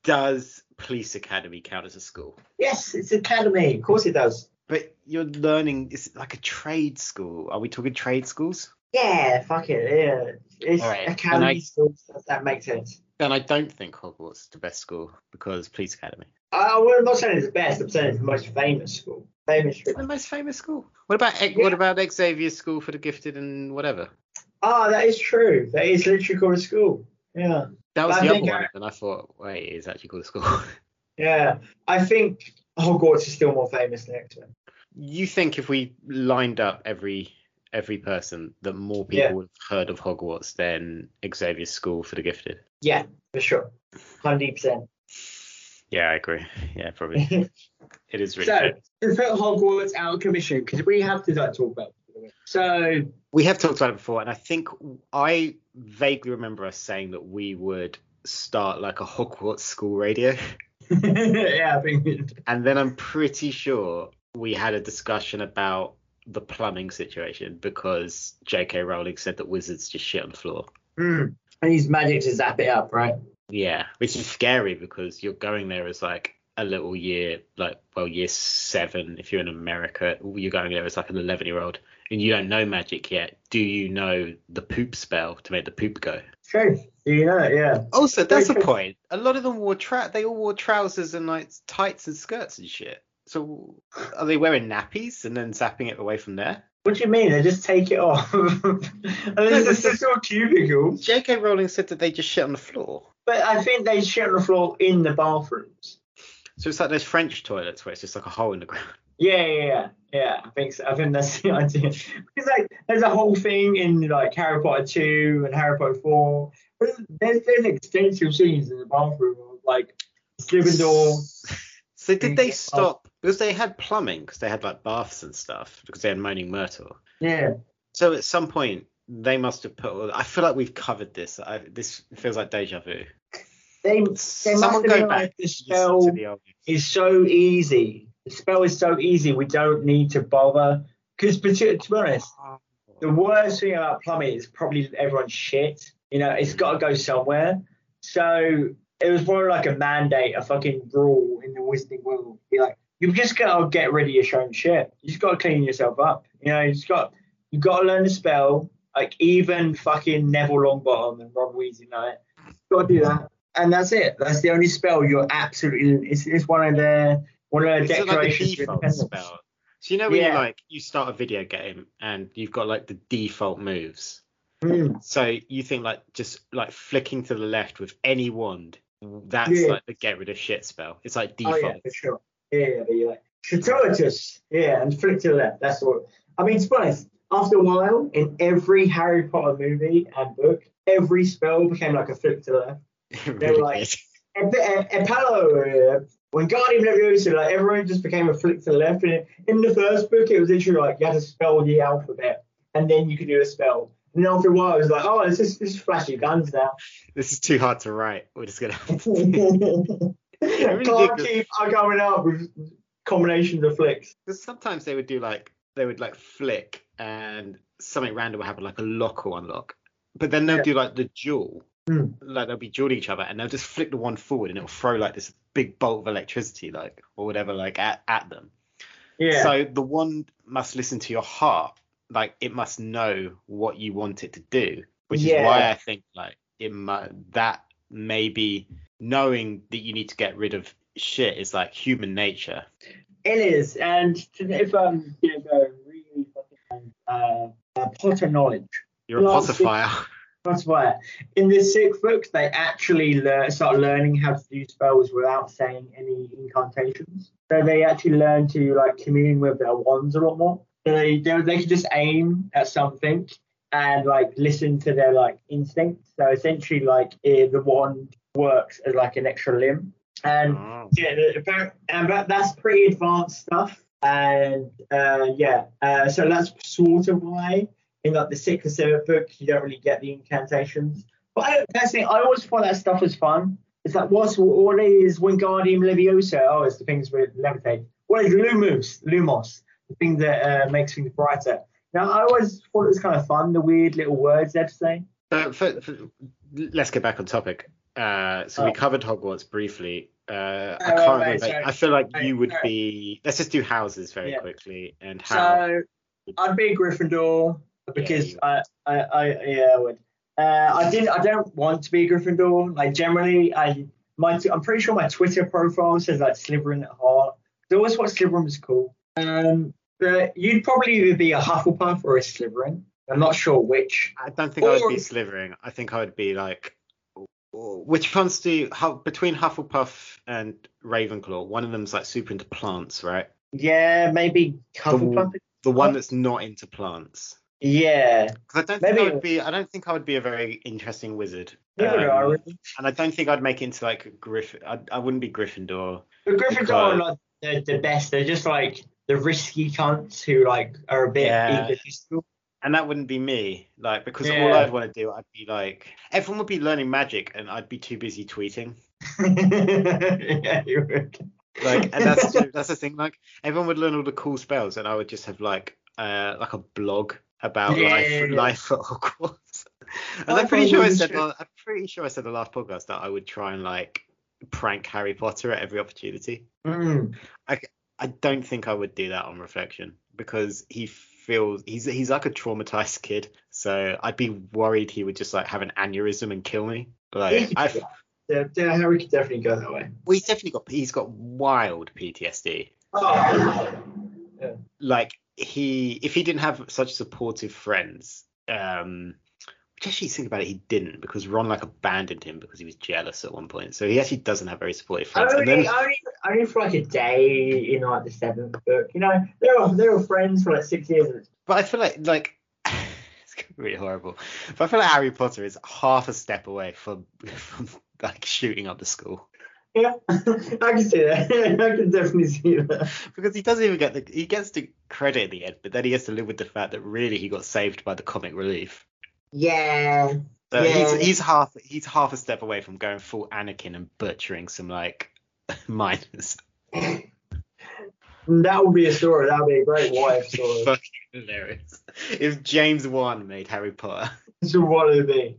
Does Police Academy count as a school? Yes, it's academy. Of course it does. But you're learning. It's like a trade school. Are we talking trade schools? Yeah, fuck it. Yeah, it's All right, academy and I- schools. That, makes sense. Then I don't think Hogwarts is the best school because Police Academy. I, well, I'm not saying it's the best. I'm saying it's the most famous school. Famous. The most famous school. What about Yeah. what about Xavier's School for the Gifted and whatever? Ah, that is true. That is literally called a school. Yeah. That was I the other one, I- and I thought, wait, it's actually called a school. Yeah. I think Hogwarts is still more famous than X-Men. you think if we lined up every every person that more people Yeah. would have heard of Hogwarts than Xavier's School for the Gifted? Yeah, for sure. Hundred percent. Yeah, I agree. Yeah, probably. it is really So good. to put Hogwarts out of commission, because we have to like, talk about. It. So We have talked about it before, and I think I vaguely remember us saying that we would start like a Hogwarts school radio, yeah, I think and then I'm pretty sure we had a discussion about the plumbing situation because J.K. Rowling said that wizards just shit on the floor. mm, and use magic to zap it up, right? Yeah, which is scary because you're going there as like a little year, like well, year seven. If you're in America, you're going there as like an 11 year old, and you don't know magic yet. Do you know the poop spell to make the poop go? True. Do you know it? Yeah. Also, that's a point. A lot of them wore tra- They all wore trousers and like tights and skirts and shit. So are they wearing nappies and then zapping it away from there? What do you mean? They just take it off. I mean, it's a sort cubicle. J.K. Rowling said that they just shit on the floor. But I think they shit on the floor in the bathrooms. So it's like those French toilets where it's just like a hole in the ground. Yeah, yeah, yeah. Yeah, I think so. I think that's the idea. Because like, there's a whole thing in like Harry Potter two and Harry Potter four. But There's there's extensive scenes in the bathroom of like Slytherin So did they stop because they had plumbing because they had like baths and stuff because they had Moaning Myrtle. Yeah. So at some point they must have put. I feel like we've covered this. I, this feels like deja vu. They they must Someone have go back the spell the is so easy. The spell is so easy. We don't need to bother. Because to be honest, the worst thing about plumbing is probably everyone's shit. You know, it's got to go somewhere. So it was more like a mandate, a fucking rule in the wizarding world. Be like, you've just got to get rid of your own shit. You just got to clean yourself up. You know, you just got You got to learn the spell. Like even fucking Neville Longbottom and Ron Weasley know it. Got to do that, and that's it. That's the only spell you're absolutely. It's, it's one of the one of the Is it like the spell? So you know when Yeah. you like you start a video game and you've got like the default moves. Mm. So you think like just like flicking to the left with any wand, that's Yeah. like the get rid of shit spell. It's like Oh default. yeah, for sure. Yeah, but you're like Stratus. Yeah, and flick to the left. That's what. I mean, to be honest, after a while, in every Harry Potter movie and book, every spell became like a flick to the left. It They were like- is. Palo, uh, Wingardium Leviosa, like everyone just became a flick to the left. And in the first book, it was literally like you had to spell the alphabet, and then you could do a spell. And then after a while, it was like, oh, this is, it's just flashy guns now. This is too hard to write. We're just gonna have to really Can't did keep coming up with combinations of flicks. Because sometimes they would do like they would like flick and something random would happen, like a lock or unlock. But then they'll Yeah. do like the duel, Hmm. like they'll be dueling each other, and they'll just flick the one forward, and it'll throw like this big bolt of electricity, like or whatever, like at, at them. Yeah. So the wand must listen to your heart, like it must know what you want it to do, which Yeah. is why I think like it mu- that maybe knowing that you need to get rid of shit is like human nature. It is, and if I'm gonna go really fucking uh, uh, Potter knowledge, You're a fire. that's why in this sixth book they actually learn, start learning how to do spells without saying any incantations. So they actually learn to like commune with their wands a lot more. So they they, they can just aim at something and like listen to their like instinct. So essentially, like the wand works as like an extra limb, and Oh. yeah, and that, that's pretty advanced stuff. And uh, yeah, uh, so that's sort of why in like the sixth or seventh book you don't really get the incantations. But I, personally, I always thought that stuff was fun. It's like what's what is Wingardium Leviosa? Oh, it's the things with levitate. What is Lumos? Lumos, the thing that uh, makes things brighter. Now I always thought it was kind of fun, the weird little words they'd say. Uh, for, for, let's get back on topic. Uh, so we Oh. covered Hogwarts briefly. Uh, I Oh, can't right, remember. sorry. I feel like Right, you would right. be. Let's just do houses very Yeah. quickly and how. So I'd be a Gryffindor because you I, I, I, yeah, I would. Uh, I didn't. I don't want to be a Gryffindor. Like generally, I my I'm pretty sure my Twitter profile says like Slytherin at heart. I always thought Slytherin was cool. Um, but you'd probably either be a Hufflepuff or a Slytherin. I'm not sure which. I don't think I would be Slytherin. I think I would be like. Which ones do between Hufflepuff and Ravenclaw? One of them's like super into plants, right? Yeah, maybe Hufflepuff. The one Oh. that's not into plants. Yeah, Because I don't think I would be. I don't think I would be a very interesting wizard. neither Um, really. and I don't think I'd make it into like Griffin. I, I wouldn't be Gryffindor. But Gryffindor Because- are not the, the best. They're just like the risky cunts who like are a bit Yeah. egotistical. And that wouldn't be me like because all i'd want to do i'd be like everyone would be learning magic and i'd be too busy tweeting yeah, you would. like and that's that's the thing like everyone would learn all the cool spells and i would just have like uh like a blog about Yeah, life yeah, yeah. life at hogwarts and I i'm pretty sure i said on- i'm pretty sure i said the last podcast that i would try and like prank harry potter at every opportunity Mm. i don't think i would do that on reflection because he feels he's he's like a traumatized kid. So i'd be worried he would just like have an aneurysm and kill me. Like i. Yeah, yeah, Harry could definitely go that way. well he's definitely got he's got wild ptsd Oh, like he if he didn't have such supportive friends um which actually think about it he didn't because ron like abandoned him because he was jealous at one point. So he actually doesn't have very supportive friends. And only, then only, only for like a day in like the seventh book. You know, they were they were friends for like six years. but i feel like like it's gonna be really horrible but i feel like harry potter is half a step away from from like shooting up the school Yeah, I can see that. I can definitely see that. because he doesn't even get the he gets the credit at the end but then he has to live with the fact that really he got saved by the comic relief Yeah. So Yeah. he's he's half he's half a step away from going full Anakin and butchering some like minors. That would be a story. That would be a great wife story. Fucking hilarious. If James Wan made Harry Potter. So what would it be?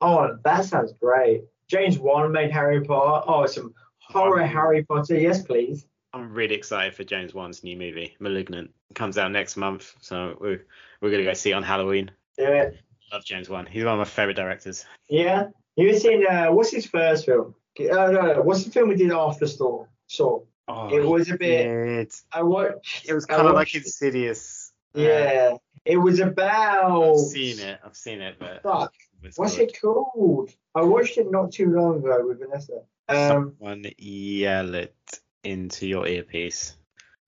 Oh, that sounds great. James Wan made Harry Potter. Oh, some horror Harry Potter. Yes, please. I'm really excited for James Wan's new movie, Malignant. It comes out next month, so we're we're gonna go see it on Halloween. Do it. Love James Wan. He's one of my favorite directors. Yeah. You ever seen uh, what's his first film? Oh no, no, what's the film we did after Saw? So Oh, It was a bit. yeah, I watched. it was I kind of like watched- Insidious. Uh, Yeah. It was about. I've seen it. I've seen it, but Fuck. What's good. it called? I watched it not too long ago with Vanessa. Um, Someone yell it into your earpiece.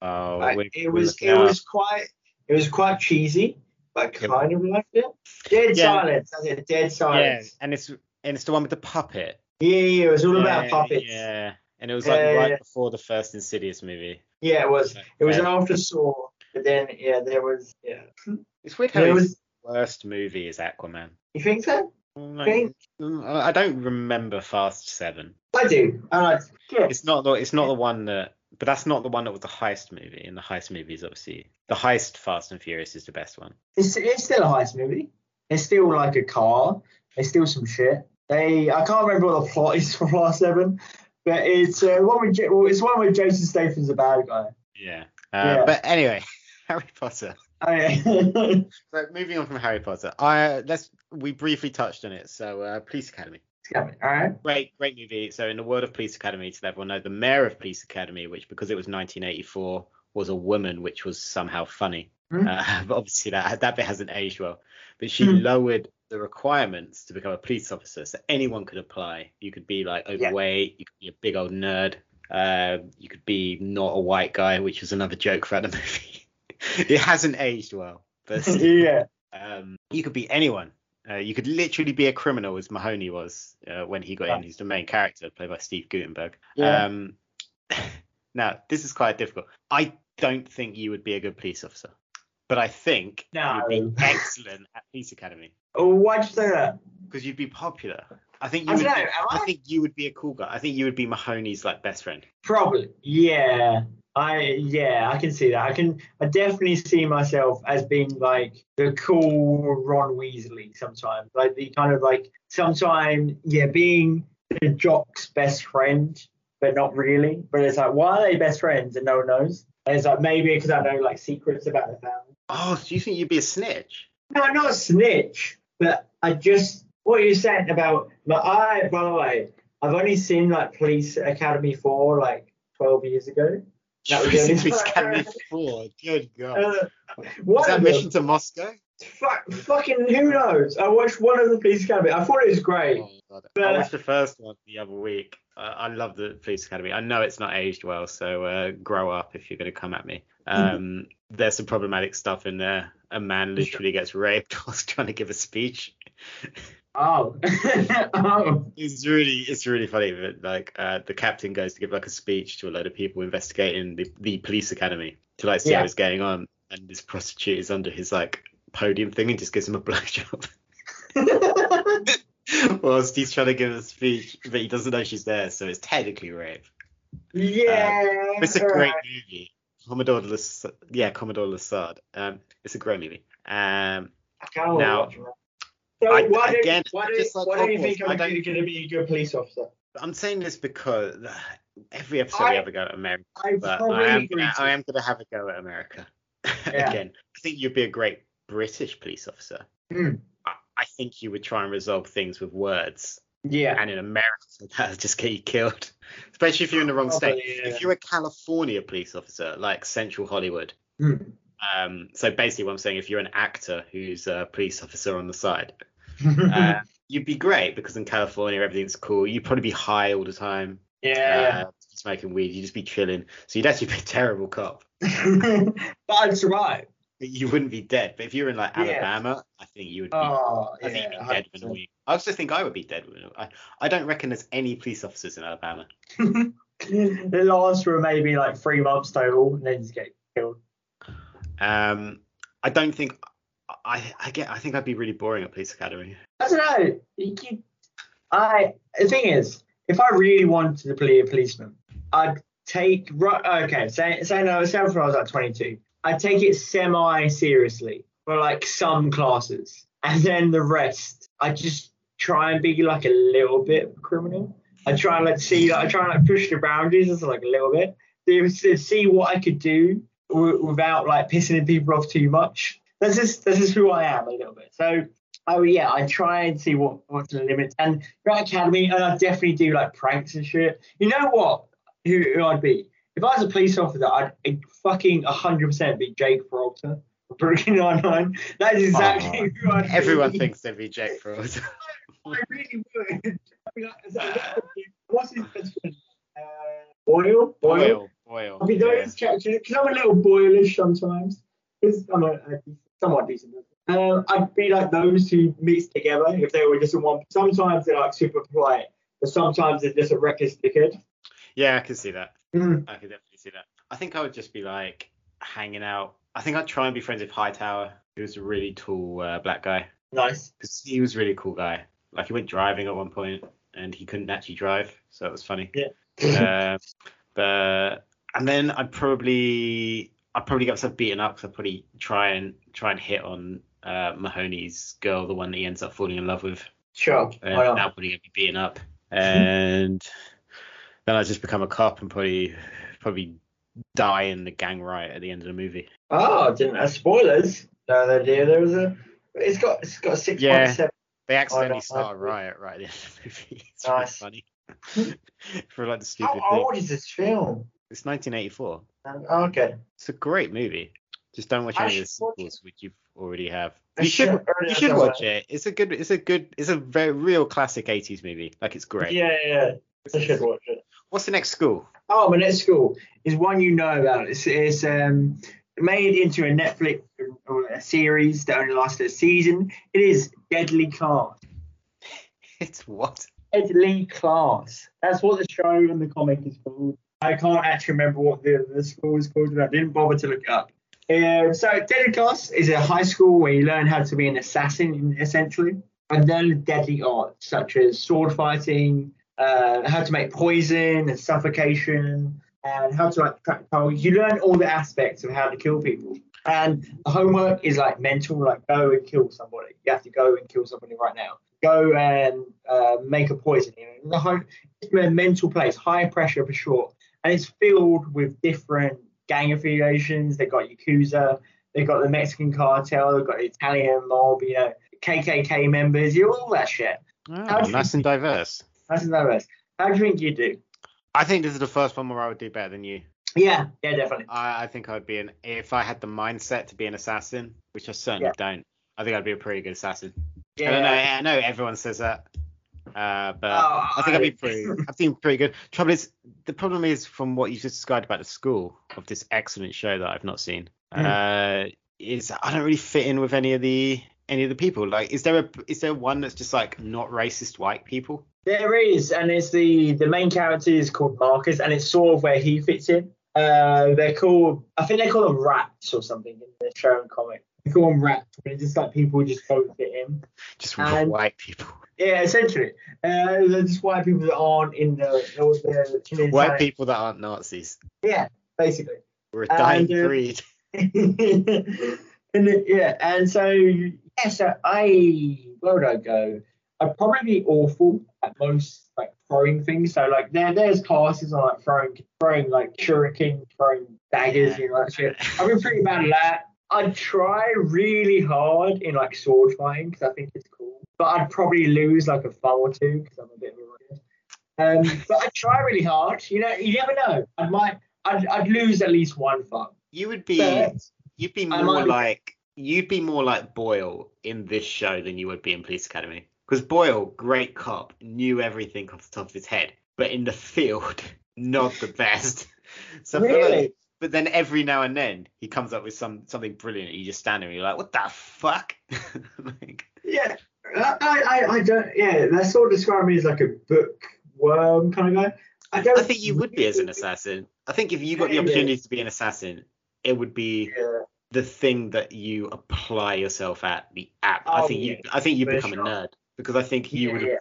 Oh, I- we're- it was it out. was quite it was quite cheesy, but kind of liked it. Dead Yeah. silence. That's it. Dead silence. yeah, and it's and it's the one with the puppet. Yeah, yeah, it was all about puppets. Yeah. Yeah, and it was like Yeah, right before the first Insidious movie. Yeah, it was. It was yeah. an after Saw, but then yeah, there was yeah. It's weird how There his was. worst movie is Aquaman. You think so? Like, Think? mm, I don't remember Fast Seven. I do. I like. Yeah. It's not the it's not the one that, but that's not the one that was the heist movie. And the heist movie is obviously the heist Fast and Furious is the best one. It's it's still a heist movie. It's still like a car. It's still some shit. They I can't remember what the plot is for Fast Seven, but it's uh, one with well, it's one where Jason Statham's a bad guy. Yeah. Uh, Yeah. But anyway, Harry Potter. Oh, yeah. So moving on from Harry Potter, I let's we briefly touched on it. So uh, Police Academy, All right. great great movie. So in the world of Police Academy, to let everyone know, the mayor of Police Academy, which because it was 1984 was a woman, which was somehow funny. Hmm. Uh, but obviously that that bit hasn't aged well. But she Hmm. lowered the requirements to become a police officer, so anyone could apply. You could be like overweight, you could be a big old nerd, uh, you could be not a white guy, which was another joke throughout the movie. it hasn't aged well, but yeah. um, you could be anyone. Uh, you could literally be a criminal, as Mahoney was uh, when he got in. He's the main character, played by Steve Guttenberg. Yeah. Um, now, this is quite difficult. I don't think you would be a good police officer, but I think No. you'd be excellent at Peace academy Oh, why'd you say that? because you'd be popular. I think you I would. don't know, be, I I? think you would be a cool guy. I think you would be Mahoney's like best friend. Probably. Yeah. I yeah, I can see that. I can I definitely see myself as being like the cool Ron Weasley sometimes. Like the kind of like sometimes yeah, being the jock's best friend, but not really. But it's like why are they best friends and no one knows? And it's like maybe because I know like secrets about the family. Oh, do you think you'd be a snitch? No, not a snitch, but I just what you're saying about. But I, by the way, I've only seen like Police Academy four like 12 years ago. That was the only- Police Academy four. Good God. Uh, Was that Mission to Moscow? fuck, fucking who knows? I watched one of the Police Academy. I thought it was great. Oh, God. I watched the first one the other week. Uh, I love the Police Academy. I know it's not aged well, so uh, grow up if you're going to come at me. Um, there's some problematic stuff in there. A man literally gets raped whilst trying to give a speech. Oh, oh, It's really, it's really funny. But like, uh, the captain goes to give like a speech to a load of people investigating the, the police academy to like see Yeah. how it's going on, and this prostitute is under his like podium thing and just gives him a blowjob. Whilst he's trying to give a speech, but he doesn't know she's there, so it's technically rape. yeah. It's a all great right. movie. Commodore Lass- yeah, Commodore Lassard. Um, it's a great movie. Um, I Now, watch. So I- why, don't, again, why, don't, just like why don't you think I I'm going to be a good police officer? I'm saying this because every episode I- we have a go at America, I but I am gonna, I am gonna have a go at America Yeah. again. I think you'd be a great British police officer. Hmm. I, I think you would try and resolve things with words, Yeah. and in America that'll just get you killed, especially if you're in the wrong state. Probably, yeah. If you're a California police officer, like Central Hollywood, Hmm. Um, so basically, what I'm saying, if you're an actor who's a police officer on the side, uh, you'd be great because in California everything's cool. You'd probably be high all the time, yeah. uh, smoking weed. You'd just be chilling. So you'd actually be a terrible cop. but I'd survive. You wouldn't be dead. But if you're in like Yeah. Alabama, I think you would be. Oh, I think yeah. you'd be dead within a week. I also think I would be dead within I, I don't reckon there's any police officers in Alabama. it lasts for maybe like three months total, and then just get killed. Um, I don't think. I, I get. I think I'd be really boring at police academy. I don't know. You I the thing is, if I really wanted to be a policeman, I'd take. Okay, say say no. Say when I was like 22, I'd take it semi seriously for like some classes, and then the rest, I just try and be like a little bit criminal. I try and like see, I try and like push the boundaries just like a little bit. to, to see what I could do w- without like pissing people off too much. That's just that's just who I am a little bit. So oh yeah, I try and see what what's the limits. And Rat Academy, and I definitely do like pranks and shit. You know what? Who, who I'd be if I was a police officer? I'd fucking hundred percent be Jake Peralta. Brooklyn Nine-Nine. That is exactly Aw, who I'd be. Everyone thinks they'd be Jake Frost. I really would. I mean, like, is that- What's his best friend? Uh, Boyle? Boyle, Boyle. I mean, those characters, because I'm a little boilish sometimes. Because I'm a, a somewhat decent. Uh, I'd be like those who mix together if they were just in one. Sometimes they're like super polite, but sometimes they're just a reckless dickhead. Yeah, I can see that. Mm. I could definitely see that. I think I would just be like hanging out. I think I'd try and be friends with Hightower, who was a really tall uh, black guy. Nice. Because he was a really cool guy. Like he went driving at one point and he couldn't actually drive, so it was funny. Yeah. uh, but and then I'd probably I'd probably get myself beaten up. So I'd probably try and try and hit on uh, Mahoney's girl, the one that he ends up falling in love with. Sure. And Why not? now probably get me beaten up, and then I just become a cop and probably probably die in the gang riot at the end of the movie. Oh, didn't have spoilers. No idea. There was a. It's got it's got a six point Yeah. seven. They accidentally don't start a riot right at the end of the movie. It's Nice. really funny. For like the How stupid thing. old is this film? It's 1984. Um, okay. It's a great movie. Just don't watch I any of the should watch it. sequels which you already have. I You should should- you should watch it. It's a good it's a good it's a very real classic 80s movie. Like it's great. Yeah, yeah. I should watch it. What's the next school? Oh, my next school is one you know about. It's, it's um made into a Netflix a series that only lasted a season. It is Deadly Class. It's what? Deadly Class. That's what the show and the comic is called. I can't actually remember what the, the school is called, and I didn't bother to look it up. Uh, so Deadly Class is a high school where you learn how to be an assassin, essentially, and learn deadly arts such as sword fighting, uh, how to make poison and suffocation, and how to like track targets. You learn all the aspects of how to kill people. And the homework is like mental, like go and kill somebody. You have to go and kill somebody right now. Go and uh, make a poison. You know, the home, it's a mental place, high pressure for sure, and it's filled with different gang affiliations. They've got Yakuza, they've got the Mexican cartel, they've got the Italian mob, you know, KKK members, you know, all that shit. Oh, How do you- nice and diverse. That's the best. How do you think you do? I think this is the first one where I would do better than you. Yeah, yeah, definitely. I, I think I'd be an if I had the mindset to be an assassin, which I certainly don't. I think I'd be a pretty good assassin. Yeah. I don't know. I know everyone says that, uh, but Oh, I think I'd be pretty. I think pretty good. Trouble is, the problem is from what you just described about the school of this excellent show that I've not seen. Uh, is I don't really fit in with any of the any of the people. Like, is there a is there one that's just like not racist white people? There is, and it's the the main character is called Marcus, and it's sort of where he fits in. Uh, they're called, I think they call them rats or something in the show and comic. They call them rats, but it's just like people just don't fit in. Just And- white people. Yeah, essentially, uh, they're just white people that aren't in the, the, the White people that aren't Nazis. Yeah, basically. We're a dying And, uh, breed. and yeah, and so yeah, so I where would I go? I'd probably be awful at most like throwing things. So like there there's classes on like throwing throwing like shuriken, throwing daggers, you know that shit. I've been pretty bad at that. I'd try really hard in like sword fighting because I think it's cool, but I'd probably lose like a thumb or two because I'm a bit of a rugged. Um, but I'd try really hard. You know, you never know. I might, I'd, I'd lose at least one thumb. You would be But you'd be more like you'd be more like Boyle in this show than you would be in Police Academy. Because Boyle, great cop, knew everything off the top of his head, but in the field, not the best. So I feel like- Really? but then every now and then he comes up with some something brilliant. You just stand there and you're like, what the fuck? like, Yeah, I, I, I don't. Yeah, they sort of describe me as like a bookworm kind of guy. I don't. I think you would be as an assassin. I think if you got the opportunity to be an assassin, it would be Yeah. the thing that you apply yourself at the app. I Oh, think you I think you become sure. a nerd because I think you yeah, would yeah.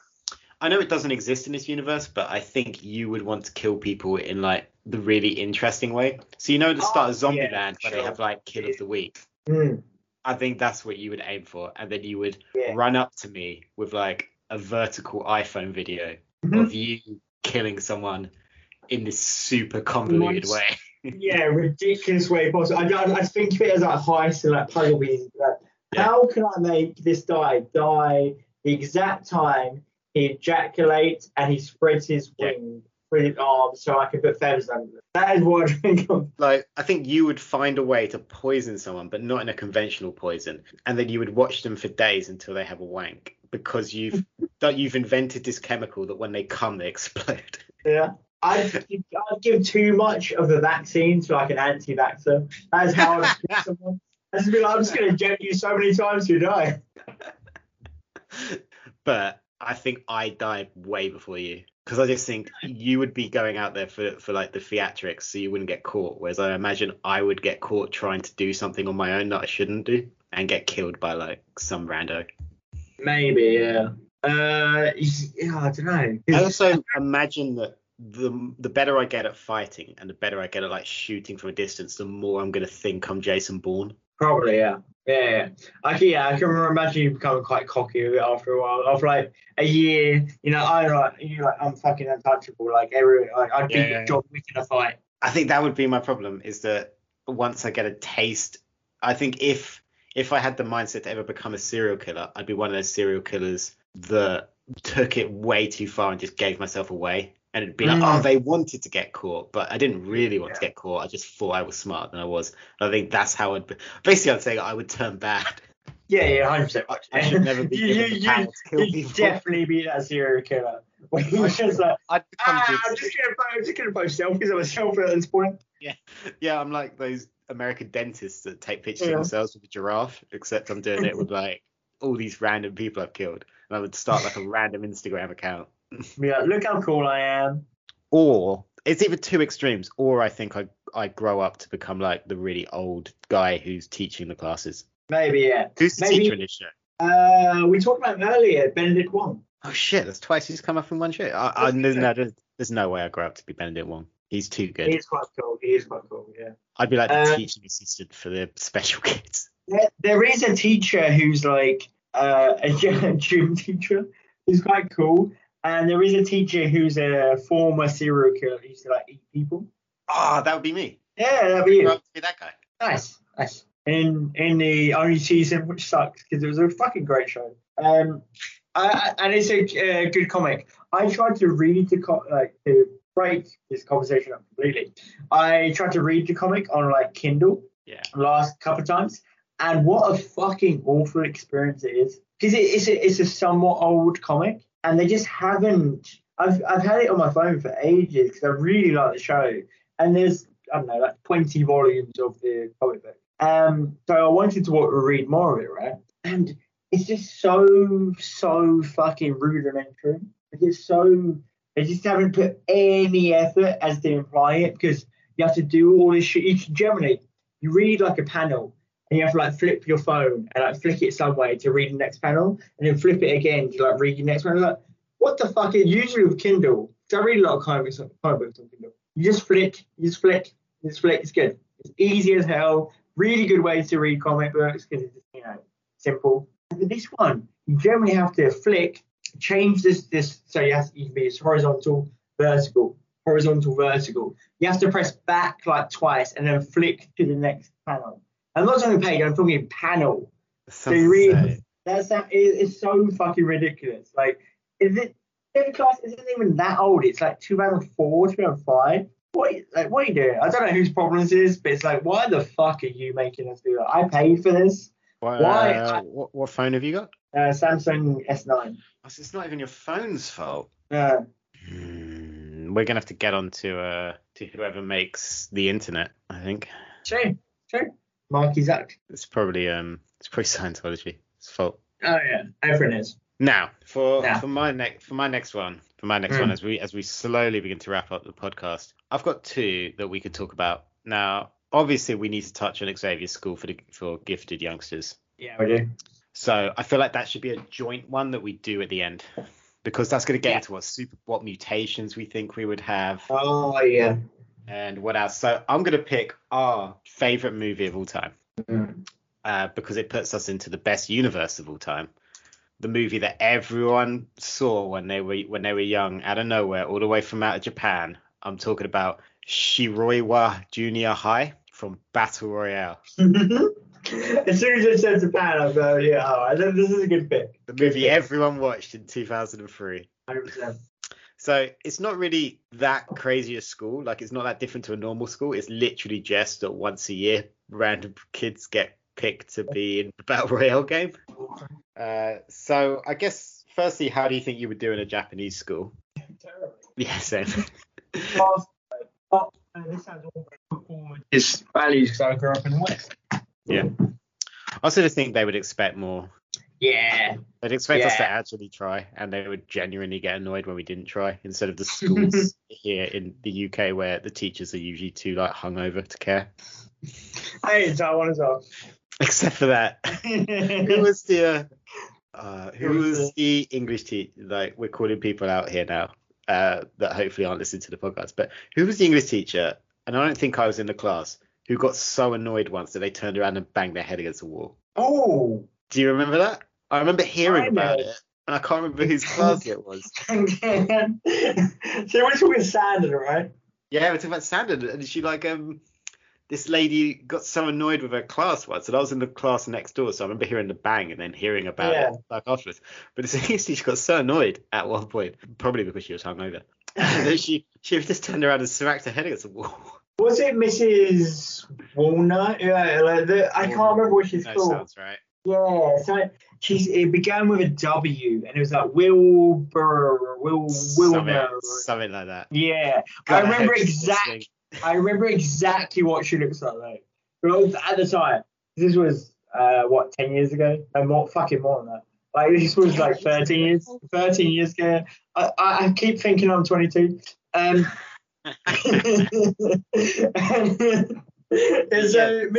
I know it doesn't exist in this universe, but I think you would want to kill people in like the really interesting way. So you know the start Oh, of Zombieland yeah, where they have like kill of the week. Mm, I think that's what you would aim for, and then you would yeah. run up to me with like a vertical iPhone video Mhm. of you killing someone in this super convoluted way. yeah, ridiculous way possible. I, I, I think of it as like heist and like puzzle pieces. Like, Yeah. How can I make this guy die the exact time he ejaculates and he spreads his Yeah. wings with his arms so I can put feathers under them? That is what I think of. Like I think you would find a way to poison someone, but not in a conventional poison, and then you would watch them for days until they have a wank because you've that you've invented this chemical that when they come they explode. Yeah. I'd, I'd give too much of the vaccine to like an anti-vaxxer. That is how I'd someone. I'd just be like, I'm just going to inject you so many times you die. but I think I die way before you because I just think you would be going out there for for like the theatrics, so you wouldn't get caught. Whereas I imagine I would get caught trying to do something on my own that I shouldn't do and get killed by like some rando. Maybe, yeah. Uh, yeah, I don't know. I also imagine that the the better I get at fighting and the better I get at like shooting from a distance, the more I'm gonna think I'm Jason Bourne. Probably, yeah. Yeah, yeah. I can, yeah, I can imagine you becoming quite cocky with it after a while. After like a year, you know, I like you like I'm fucking untouchable. Like every, like, I'd beat Yeah, yeah, yeah. John Wick in a fight. I think that would be my problem is that once I get a taste, I think if if I had the mindset to ever become a serial killer, I'd be one of those serial killers that took it way too far and just gave myself away. And it'd be like, Mm. oh, they wanted to get caught, but I didn't really want to get caught. I just thought I was smarter than I was. And I think that's how I'd be. Basically, I'm saying I would turn bad. Yeah, yeah, hundred percent. I should never be you, you, to kill you people. definitely be that serial killer. When you're just like, I'd ah, good. I'm just gonna, I'm just gonna post selfies of myself at this point. Yeah, I'm like those American dentists that take pictures Yeah. of themselves with a giraffe, except I'm doing it with like all these random people I've killed. And I would start like a random Instagram account. Like, look how cool I am. Or it's either two extremes, or I think I I grow up to become like the really old guy who's teaching the classes. Maybe, yeah. Who's the Maybe- teacher in this show? Uh, we talked about earlier, Benedict Wong. Oh shit, that's twice he's come up in one show. I, I, there's, no, there's, there's no way I grow up to be Benedict Wong. He's too good. He is quite cool. He is quite cool. Yeah. I'd be like the Uh, teaching assistant for the special kids. There, there is a teacher who's like uh, a gym teacher who's quite cool, and there is a teacher who's a former serial killer who used to like eat people. Oh, that would be me. Yeah, that'd be you. be that guy. Nice, nice. In in the only season, which sucks because it was a fucking great show. Um, I, I- and it's a uh, good comic. I tried to read the co- like to break this conversation up completely. I tried to read the comic on like Kindle Yeah. last couple of times, and what a fucking awful experience it is. Because it, it's a, it's a somewhat old comic, and they just haven't. I've I've had it on my phone for ages because I really like the show, and there's I don't know like 20 volumes of the comic book. Um, so I wanted to read more of it, right? And it's just so so fucking rudimentary. Like it's so they just haven't put any effort as they imply it because you have to do all this shit. You generally you read like a panel and you have to like flip your phone and like flick it some way to read the next panel and then flip it again to like read the next one. Like, what the fuck is usually with Kindle? I read a lot of comic books on Kindle. You just flick, you just flick, you just flick. It's good. It's easy as hell. Really good way to read comic books because it's you know simple. And this one, you generally have to flick, change this this so you have to, be horizontal, vertical, horizontal, vertical. You have to press back like twice and then flick to the next panel. I'm not talking page, I'm talking panel. Sounds They read- insane. That's that it, it's so fucking ridiculous. Like, is it Deadly Class isn't even that old. It's like 2004, 2005. What like what are you doing? I don't know whose problem this is, but it's like, why the fuck are you making us do that? I paid for this. Why? Why- Uh, what, what phone have you got? Uh, Samsung S9. Oh, It's not even your phone's fault. Uh, Hmm, we're gonna have to get on to uh to whoever makes the internet. I think true, true. Marky Zuck. it's probably um it's probably Scientology. It's fault. Oh yeah, everyone is. Now for for my next for my next one for my next Mm. one as we as we slowly begin to wrap up the podcast, I've got two that we could talk about. Now, obviously, we need to touch on Xavier School for the for gifted youngsters. Yeah, we do. So I feel like that should be a joint one that we do at the end because that's going to get Yeah. into what super what mutations we think we would have Oh yeah. And what else. So I'm going to pick our favorite movie of all time Mm. uh, because it puts us into the best universe of all time. The movie that everyone saw when they were when they were young, out of nowhere, all the way from out of Japan. I'm talking about Shiroiwa Junior High from Battle Royale. as soon as it said Japan, I go, yeah, oh, I think this is a good pick. The movie everyone watched in 2003. 100%. So it's not really that crazy a school. Like it's not that different to a normal school. It's literally just that once a year, random kids get picked to be in the battle royale game. Uh, so I guess firstly, how do you think you would do in a Japanese school? Terrible. Yeah, same. Uh, this sounds all performance. It's values because I grew up in the West. yeah. I also just think they would expect more. Yeah. They'd expect us to actually try, and they would genuinely get annoyed when we didn't try, instead of the schools here in the UK where the teachers are usually too like hungover to care. Hey, I hate Taiwan as well. Except for that, who was the uh, uh, who was the English teacher? Like we're calling people out here now uh, that hopefully aren't listening to the podcast. But who was the English teacher? And I don't think I was in the class who got so annoyed once that they turned around and banged their head against the wall. Oh. Do you remember that? I remember hearing I about it, and I can't remember whose class it was. so we're talking standard, right? Yeah, we're talking about standard, and she like um. This lady got so annoyed with her class once, and I was in the class next door, so I remember hearing the bang and then hearing about Yeah. it like afterwards. But this English she got so annoyed at one point, probably because she was hungover, she she just turned around and smacked her head against the wall. Was it Mrs. Walnut? Yeah, like the, I can't remember what she's That called. sounds right. Yeah, so she's it began with a W and it was like Wilbur, Will Something, Wilmer. something like that. Yeah, God, I remember hope she's exact. I remember exactly what she looks like. though. but at the time, this was uh what ten years ago? No more, fucking more than that. Like this was like thirteen years, thirteen years ago. I, I, I keep thinking I'm 22. Um, and so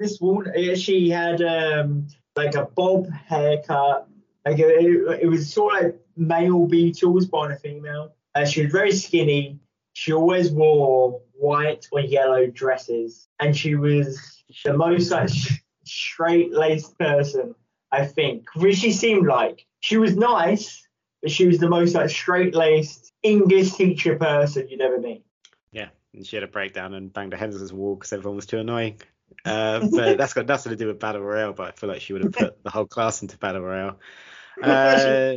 Miss, woman, she had um like a bob haircut. Like it, it was sort of like male Beatles, but on a female. Uh, she was very skinny. She always wore white or yellow dresses, and she was the most like straight laced person I think. Which she seemed like she was nice, but she was the most like straight laced English teacher person you'd ever meet. Yeah, and she had a breakdown and banged her head against the wall because everyone was too annoying. Uh, but that's got nothing to do with battle royale. But I feel like she would have put the whole class into battle royale. Uh,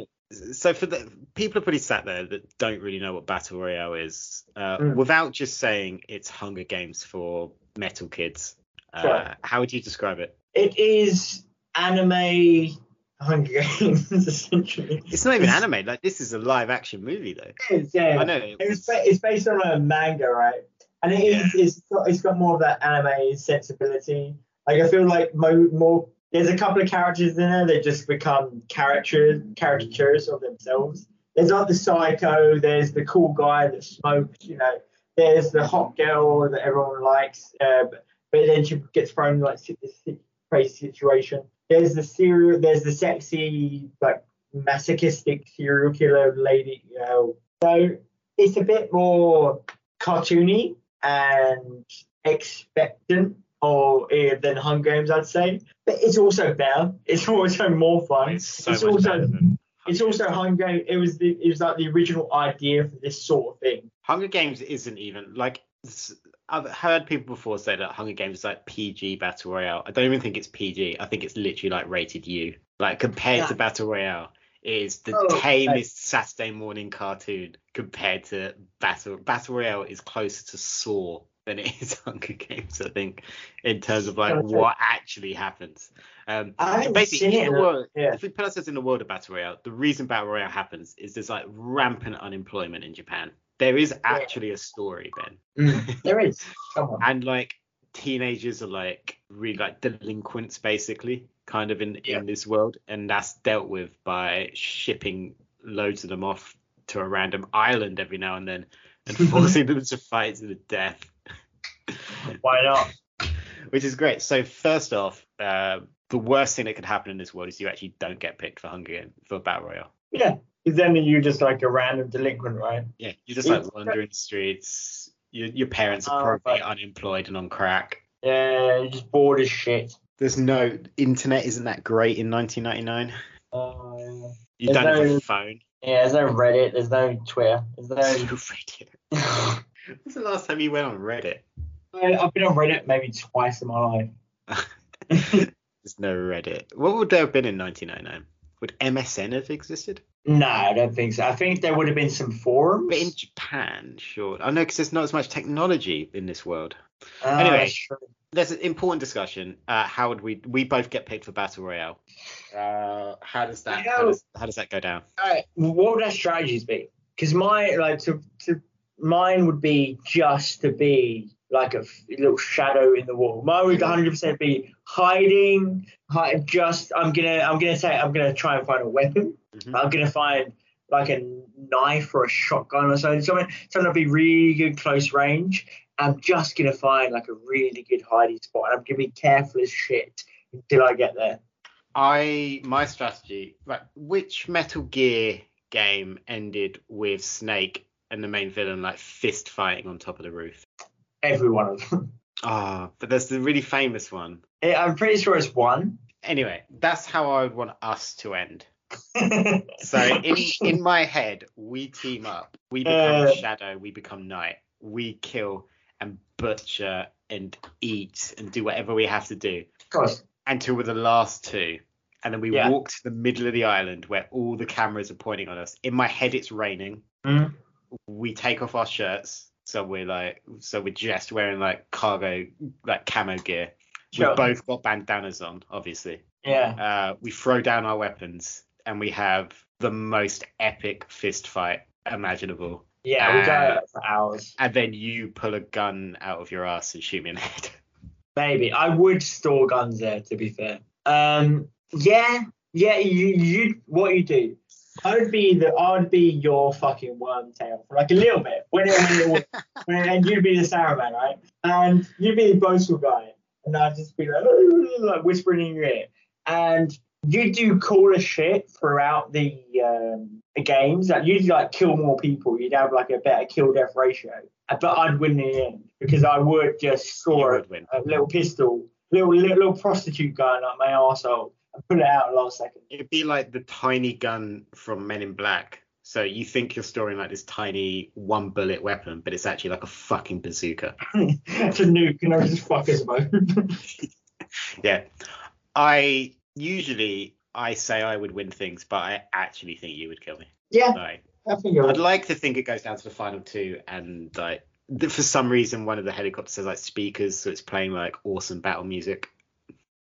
so for the people are pretty sat there that don't really know what battle royale is, uh, Mm. without just saying it's Hunger Games for metal kids. Uh. How would you describe it? It is anime Hunger Games essentially. It's not even anime. Like this is a live action movie though. It is, yeah. I know. It was it's based on a manga, right? And it is it's got it's got more of that anime sensibility. Like I feel like mo- more there's a couple of characters in there that just become characters caricatures of themselves. There's like the psycho, there's the cool guy that smokes, you know, there's the hot girl that everyone likes, uh, but, but then she gets thrown in like this crazy situation. There's the serial, there's the sexy like masochistic serial killer lady, you know. So it's a bit more cartoony and expectant or uh, than Hunger Games, I'd say. But it's also better. It's also more fun. It's so it's much also better than it's also Hunger Games. It was the it was like the original idea for this sort of thing. Hunger Games isn't even like I've heard people before say that Hunger Games is like PG Battle Royale. I don't even think it's PG. I think it's literally like rated U. Like compared to Battle Royale, it is the Oh, okay. tamest Saturday morning cartoon compared to Battle Battle Royale is closer to Saw than it is Hunger Games. I think in terms of like what actually happens. Um, basically, in the world, yeah. if we put ourselves in the world of Battle Royale, the reason Battle Royale happens is there's like rampant unemployment in Japan. There is actually a story, Ben. There is. Come on. and like teenagers are like really like delinquents basically kind of in Yeah. in this world and that's dealt with by shipping loads of them off to a random island every now and then and forcing them to fight to the death Why not? which is great so first off uh, the worst thing that could happen in this world is you actually don't get picked for hunger game for battle royale Yeah. Because then you're just like a random delinquent, right? yeah you're just like wandering the streets your, your parents are Oh, probably right. unemployed and on crack Yeah, you're just bored as shit. there's no internet isn't that great in 1999 Oh, yeah. You don't have a phone. Yeah, there's no Reddit, there's no Twitter, there's no. Reddit. When's the last time you went on Reddit? I, I've been on Reddit maybe twice in my life. There's no Reddit. What would there have been in 1999? Would MSN have existed? No, I don't think so. I think there would have been some forums. But in Japan, sure. I know because there's not as much technology in this world. Uh, anyway. That's true. There's an important discussion. Uh, how would we? We both get picked for battle royale. Uh, how does that? How does, how does that go down? Alright, what would our strategies be? Because my like to to mine would be just to be like a f- little shadow in the wall. Mine would 100 percent be hiding. Hide, just I'm gonna I'm gonna say I'm gonna try and find a weapon. Mhm. I'm gonna find like a knife or a shotgun or something. Something something to be really good close range. I'm just gonna find like a really good hiding spot. and I'm gonna be careful as shit until I get there. I my strategy. Right, which Metal Gear game ended with Snake and the main villain like fist fighting on top of the roof? Every one of them. Ah, but there's the really famous one. Yeah, I'm pretty sure it's one. Anyway, that's how I would want us to end. So in in my head, we team up. We become Uh. Shadow. We become Night. We kill and butcher and eat and do whatever we have to do Of course. until we're the last two. And then we Yeah. walk to the middle of the island where all the cameras are pointing on us. In my head, it's raining. Mm. We take off our shirts, so we're like, so we're just wearing like cargo, like camo gear. Sure. We've both got bandanas on, obviously. Yeah. Uh, we throw down our weapons and we have the most epic fist fight imaginable. Yeah, we Uh, go for hours. And then you pull a gun out of your ass and shoot me in the head. Maybe. I would store guns there, to be fair. Um, yeah, yeah, you, you, what you do. I would be the, I would be your fucking wormtail for like a little bit. When it, when it, when, and you'd be the Saruman, right? And you'd be the boastful guy. And I'd just be like, like whispering in your ear. And you do cooler shit throughout the um, the games. Like you'd like kill more people. You'd have like a better kill death ratio. Uh, But I'd win in the end because I would just score would win. a little pistol, little little, little prostitute gun up my arsehole and put it out at last second. It'd be like the tiny gun from Men in Black. So you think you're storing like this tiny one bullet weapon, but it's actually like a fucking bazooka. it's a nuke and I just fuck us both. Yeah. I usually I say I would win things, but I actually think you would kill me. yeah, Like I think I'd like to think it goes down to the final two, and like for some reason one of the helicopters has like speakers, so it's playing like awesome battle music.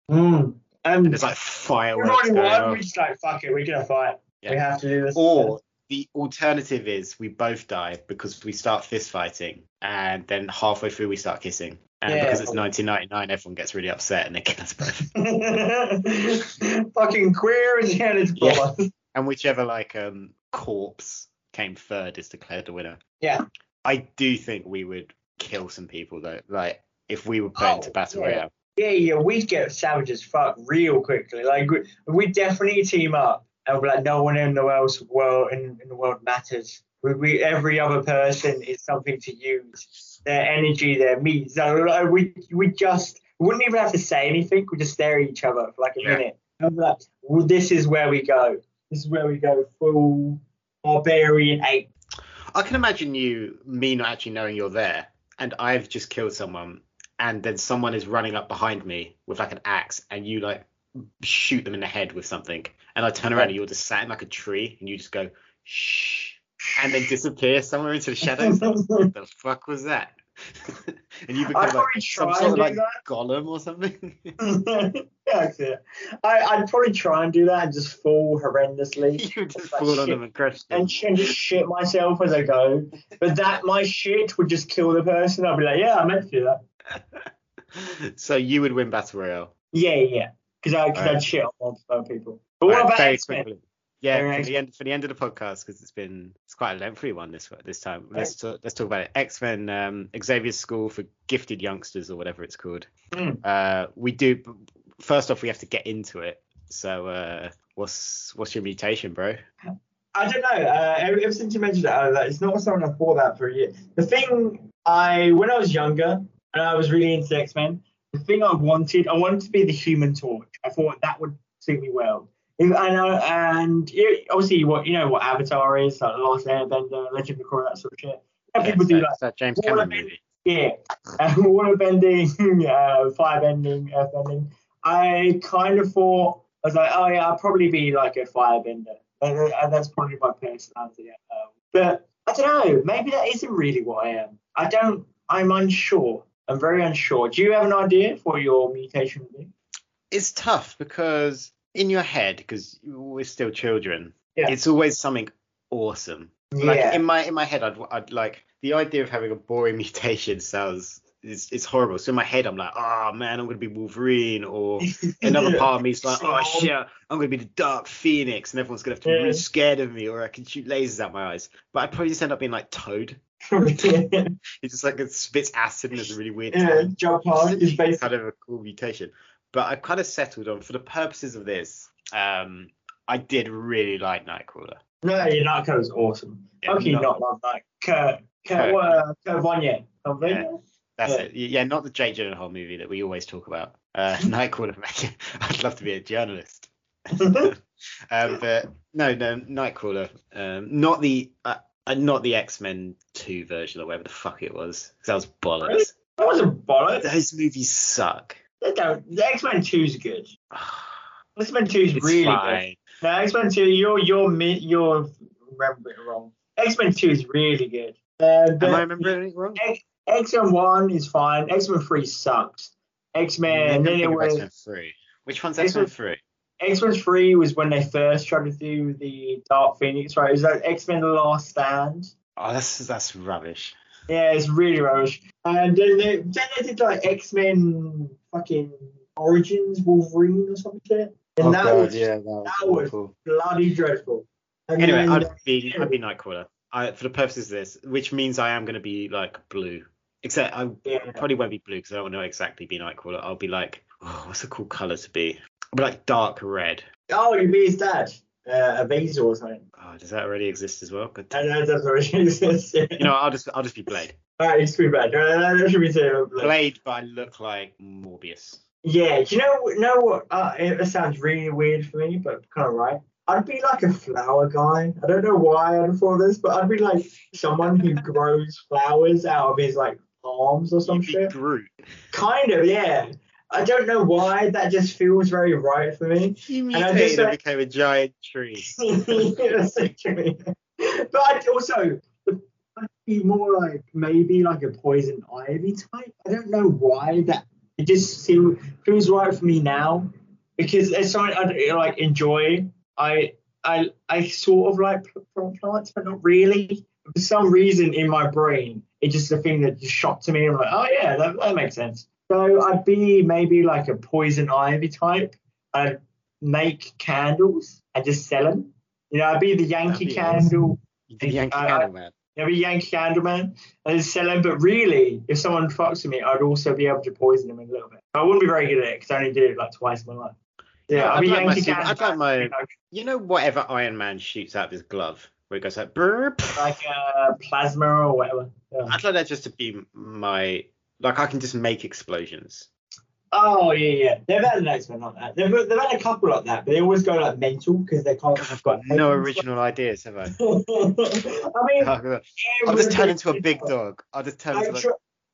Mm. And Um, there's like we've fireworks already going won. We just like fuck it. We're gonna fight. Yeah. We have to do this. Or the alternative is we both die because we start fist fighting, and then halfway through we start kissing. And Yeah, because it's 1999, everyone gets really upset and they kill us both. fucking queer as hell is Yeah. and whichever like um corpse came third is declared the winner. Yeah. I do think we would kill some people though. Like if we were put into Oh, battle yeah. royale. Yeah, yeah, we'd get savage as fuck real quickly. Like we we definitely team up and like no one in the world world in, in the world matters. We, we every other person is something to use. Their energy, their meat. So we we just wouldn't even have to say anything. We just stare at each other for like a Yeah. minute. And like, well, this is where we go. This is where we go full barbarian ape. I can imagine you me not actually knowing you're there, and I've just killed someone, and then someone is running up behind me with like an axe, and you like shoot them in the head with something, and I turn around and you're just sat in like a tree, and you just go shh, and then disappear somewhere into the shadows. what the fuck was that? and you become like some sort of like that. golem or something. yeah, it. I, I'd probably try and do that and just fall horrendously you would just Like fall on shit. them and them. and, just shit myself as I go. But that my shit would just kill the person. I'd be like, yeah, I meant to do that. so you would win battle royale. Yeah, yeah, because I because Alright. I'd shit on multiple people. But what Alright, about very X-Men? Yeah, for the end for the end of the podcast because it's been it's quite a lengthy one this this time. Let's talk, let's talk about it. X Men, um, Xavier's School for Gifted Youngsters or whatever it's called. Mm. Uh, we do first off we have to get into it. So uh, what's what's your mutation, bro? I don't know. Uh, ever, ever since you mentioned it, uh, it's not something I thought about for a year. The thing I, when I was younger and I was really into X Men, the thing I wanted, I wanted to be the Human Torch. I thought that would suit me well. If, I know, and it, obviously, what you know what Avatar is, like The Last Airbender, Legend of Korra, that sort of shit. Yeah, people do it's like that James Cameron movie. Yeah, uh, water bending, uh, fire bending, earth bending. I kind of thought I was like, oh yeah, I'll probably be like a firebender, and, and that's probably my personality. Um, but I don't know, maybe that isn't really what I am. I don't. I'm unsure. I'm very unsure. Do you have an idea for your mutation? would? It's tough because in your head, because we're still children, Yeah. it's always something awesome. Like Yeah. in my in my head, I'd, I'd like the idea of having a boring mutation sounds it's, it's horrible. So in my head, I'm like, oh man, I'm gonna be Wolverine, or another part of me's like, oh shit, I'm gonna be the Dark Phoenix, and everyone's gonna have to be Yeah. really scared of me, or I can shoot lasers out my eyes. But I'd probably just end up being like Toad. It's just like it spits acid and there's a really weird yeah, hard is basically. kind of a cool mutation. But I've kind of settled on, for the purposes of this, um, I did really like Nightcrawler. No, your Nightcrawler was awesome. Yeah, How can you not- love that? Kurt, Kurt, Kurt. uh, Kurt Vonnegut. Yeah. That's Yeah. it. Yeah, not the Jake Gyllenhaal movie that we always talk about. Uh, Nightcrawler. I'd love to be a journalist. um, but no, no, Nightcrawler. Um, not the uh, uh, not the X Men Two version or whatever the fuck it was. 'cause That was bollocks. Really? That wasn't bollocks. Those movies suck. They don't. The X Men Two is good. X Men Two is really fine. good. No, X Men Two, you're you're you're remembering it wrong. X Men Two is really good. Uh, Am I remembering it wrong? X Men One is fine. X Men Three sucks. X Men. Then it was X-Men 3. Which one's X-Men 3? X Men Three was when they first tried to do the Dark Phoenix. Right? Is that X Men: The Last Stand? Oh, that's that's rubbish. Yeah, it's really rubbish. And then they, then they did like X Men fucking Origins Wolverine or something shit. And oh, that was Oh, yeah, that was that was- awful. bloody dreadful. And Anyway, then, I'd be I'd be Nightcrawler. I, for the purposes of this, which means I am going to be like blue. Except I yeah, probably won't be blue because I don't want to exactly be Nightcrawler. I'll be like, oh, what's a cool color to be? I'll be like dark red. oh, you be his dad, uh, Azazel or something. Oh, does that already exist as well? Good. I know that's what it is. You know, I'll just I'll just be Blade. Alright, it's too bad. That should be too bad. Blade, but I look like Morbius. Yeah, do you know know what? Uh, it sounds really weird for me, but kind of right. I'd be like a flower guy. I don't know why I'd thought this, but I'd be like someone who grows flowers out of his like palms or some You'd shit. Groot. Kind of, yeah. I don't know why that just feels very right for me. You And I mutated just, and uh, became a giant tree. That's but I'd also I'd be more like maybe like a poison ivy type. I don't know why that it just seems feels right for me now because it's something I like enjoy. I I I sort of like pl- plants, but not really. For some reason in my brain, it's just a thing that just shot to me. I'm like, oh yeah, that, that makes sense. So I'd be maybe like a poison ivy type. I'd make candles and just sell them. You know, I'd be the Yankee be candle. You did Yankee I- Candle Man. I'd be Yankee candle man and sell them. But really, if someone fucks with me, I'd also be able to poison them a little bit. I wouldn't be very good at it because I only did it like twice in my life. Yeah, I'd I'd be like Yankee candle. I'd like my- man, like- You know, whatever Iron Man shoots out of his glove, where it goes like burp. like uh, plasma or whatever. Yeah. I'd like that just to be my like I can just make explosions. Oh yeah, yeah. They've had an X-Men like that. They've, they've had a couple like that, but they always go like mental because they can't. God, I've got no original ideas, have I? I mean, I'll just turn into a big dog. I'll just turn into like,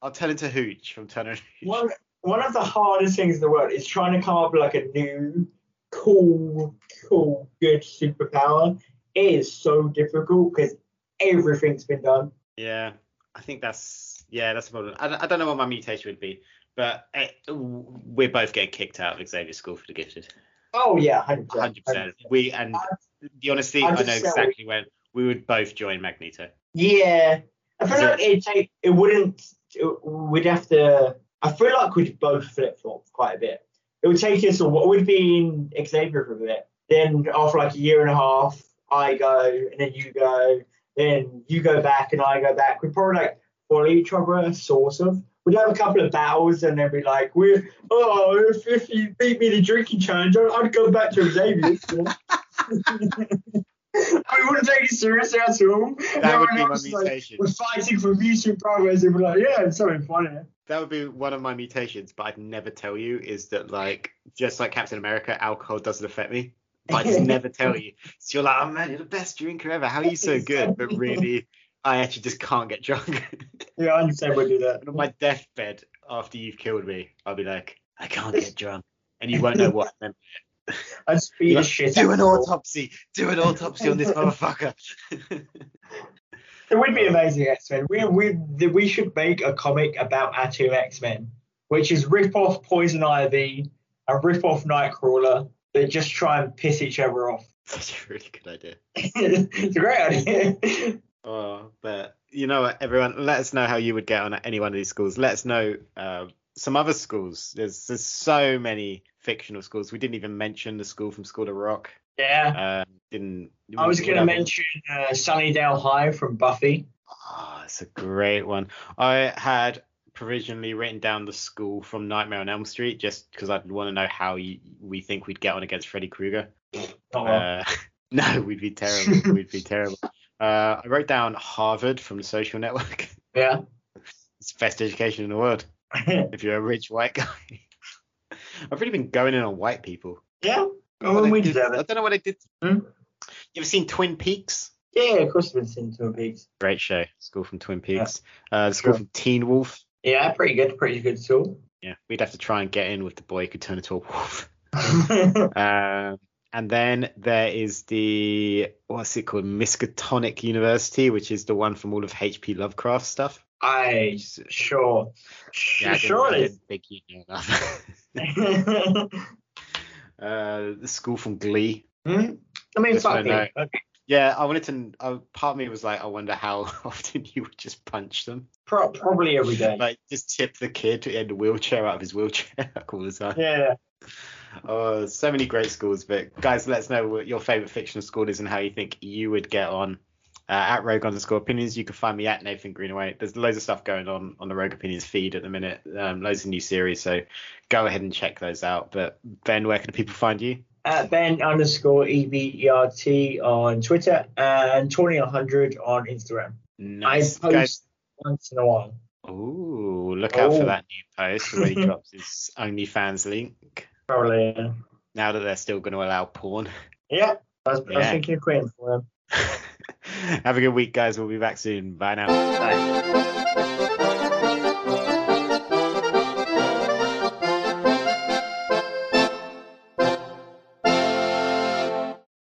I'll turn into Hooch from Turner Hooch. one one of the hardest things in the world is trying to come up with like a new, cool, cool, good superpower. It is so difficult because everything's been done. Yeah, I think that's yeah, that's the problem. I, don't- I don't know what my mutation would be, but eh, we're both getting kicked out of Xavier School for the Gifted. Oh yeah, hundred percent. We and the honesty, I know exactly when we would both join Magneto. Yeah, I feel like it take it wouldn't. It, we'd have to. I feel like we'd both flip flop quite a bit. It would take us. What would be in Xavier for a bit. Then after like a year and a half, I go, and then you go, then you go back, and I go back. We'd probably like follow each other, sort of. We'd have a couple of battles, and then be like, "We're oh, if, if you beat me in the drinking challenge, I'd, I'd go back to Xavier." I wouldn't take it seriously at all. That would be my is like, mutation. we're fighting for mutual progress and we're like, yeah, it's something funny. That would be one of my mutations, but I'd never tell you. Is that like just like Captain America, alcohol doesn't affect me. But I just never tell you. So you're like, oh man, you're the best drinker ever. How are you so good? But really, I actually just can't get drunk. Yeah, I understand we'll do that. on my deathbed after you've killed me, I'll be like, I can't get drunk, and you won't know what. I just beat like, shit do an autopsy. Do an autopsy on this motherfucker. It would be amazing X Men. We we we should make a comic about our two X Men, which is rip off Poison Ivy and rip off Nightcrawler that just try and piss each other off. That's a really good idea. it's a great idea. Oh, but you know what, everyone, let us know how you would get on at any one of these schools. Let us know uh, some other schools. There's there's so many fictional schools. We didn't even mention the school from School of Rock. yeah. Um, didn't. I was going to mention uh, Sunnydale High from Buffy. Oh, it's a great one. I had provisionally written down the school from Nightmare on Elm Street just because I'd want to know how you, we think we'd get on against Freddy Krueger. Oh, well. Uh, no, we'd be terrible. we'd be terrible. Uh, I wrote down Harvard from the Social Network. yeah. It's the best education in the world if you're a rich white guy. I've really been going in on white people. yeah. What Oh, we did- I don't know what I did. Hmm? You ever seen Twin Peaks? Yeah, of course, I've been seeing Twin Peaks. Great show. School from Twin Peaks. Uh, school Sure. from Teen Wolf. Yeah, pretty good. Pretty good tool. Yeah, we'd have to try and get in with the boy who could turn into a wolf. Um, and then there is the what's it called, Miskatonic University, which is the one from all of H.P. Lovecraft stuff. I sure. Yeah, I sure I didn't think you knew that. uh, the school from Glee. Hmm? I mean, fuck. Okay. Yeah, I wanted to. Uh, part of me was like, I wonder how often you would just punch them, Pro- probably every day. like just tip the kid in the wheelchair out of his wheelchair all the time. yeah. Oh, so many great schools. But guys, let us know what your favorite fictional school is and how you think you would get on. Uh, at Rogue underscore opinions, you can find me at Nathan Greenaway. There's loads of stuff going on on the Rogue Opinions feed at the minute. Um, loads of new series, so go ahead and check those out. But Ben, where can people find you? At Ben underscore E B E R T on Twitter and Twenty one hundred on Instagram. Nice. I post Guys, once in a while. ooh, look out for Oh. that new post where he drops his OnlyFans link. Probably. Yeah. Now that they're still going to allow porn. Yeah. I was, I was Yeah. thinking of quitting for them. Have a good week, guys. We'll be back soon. Bye now. Bye.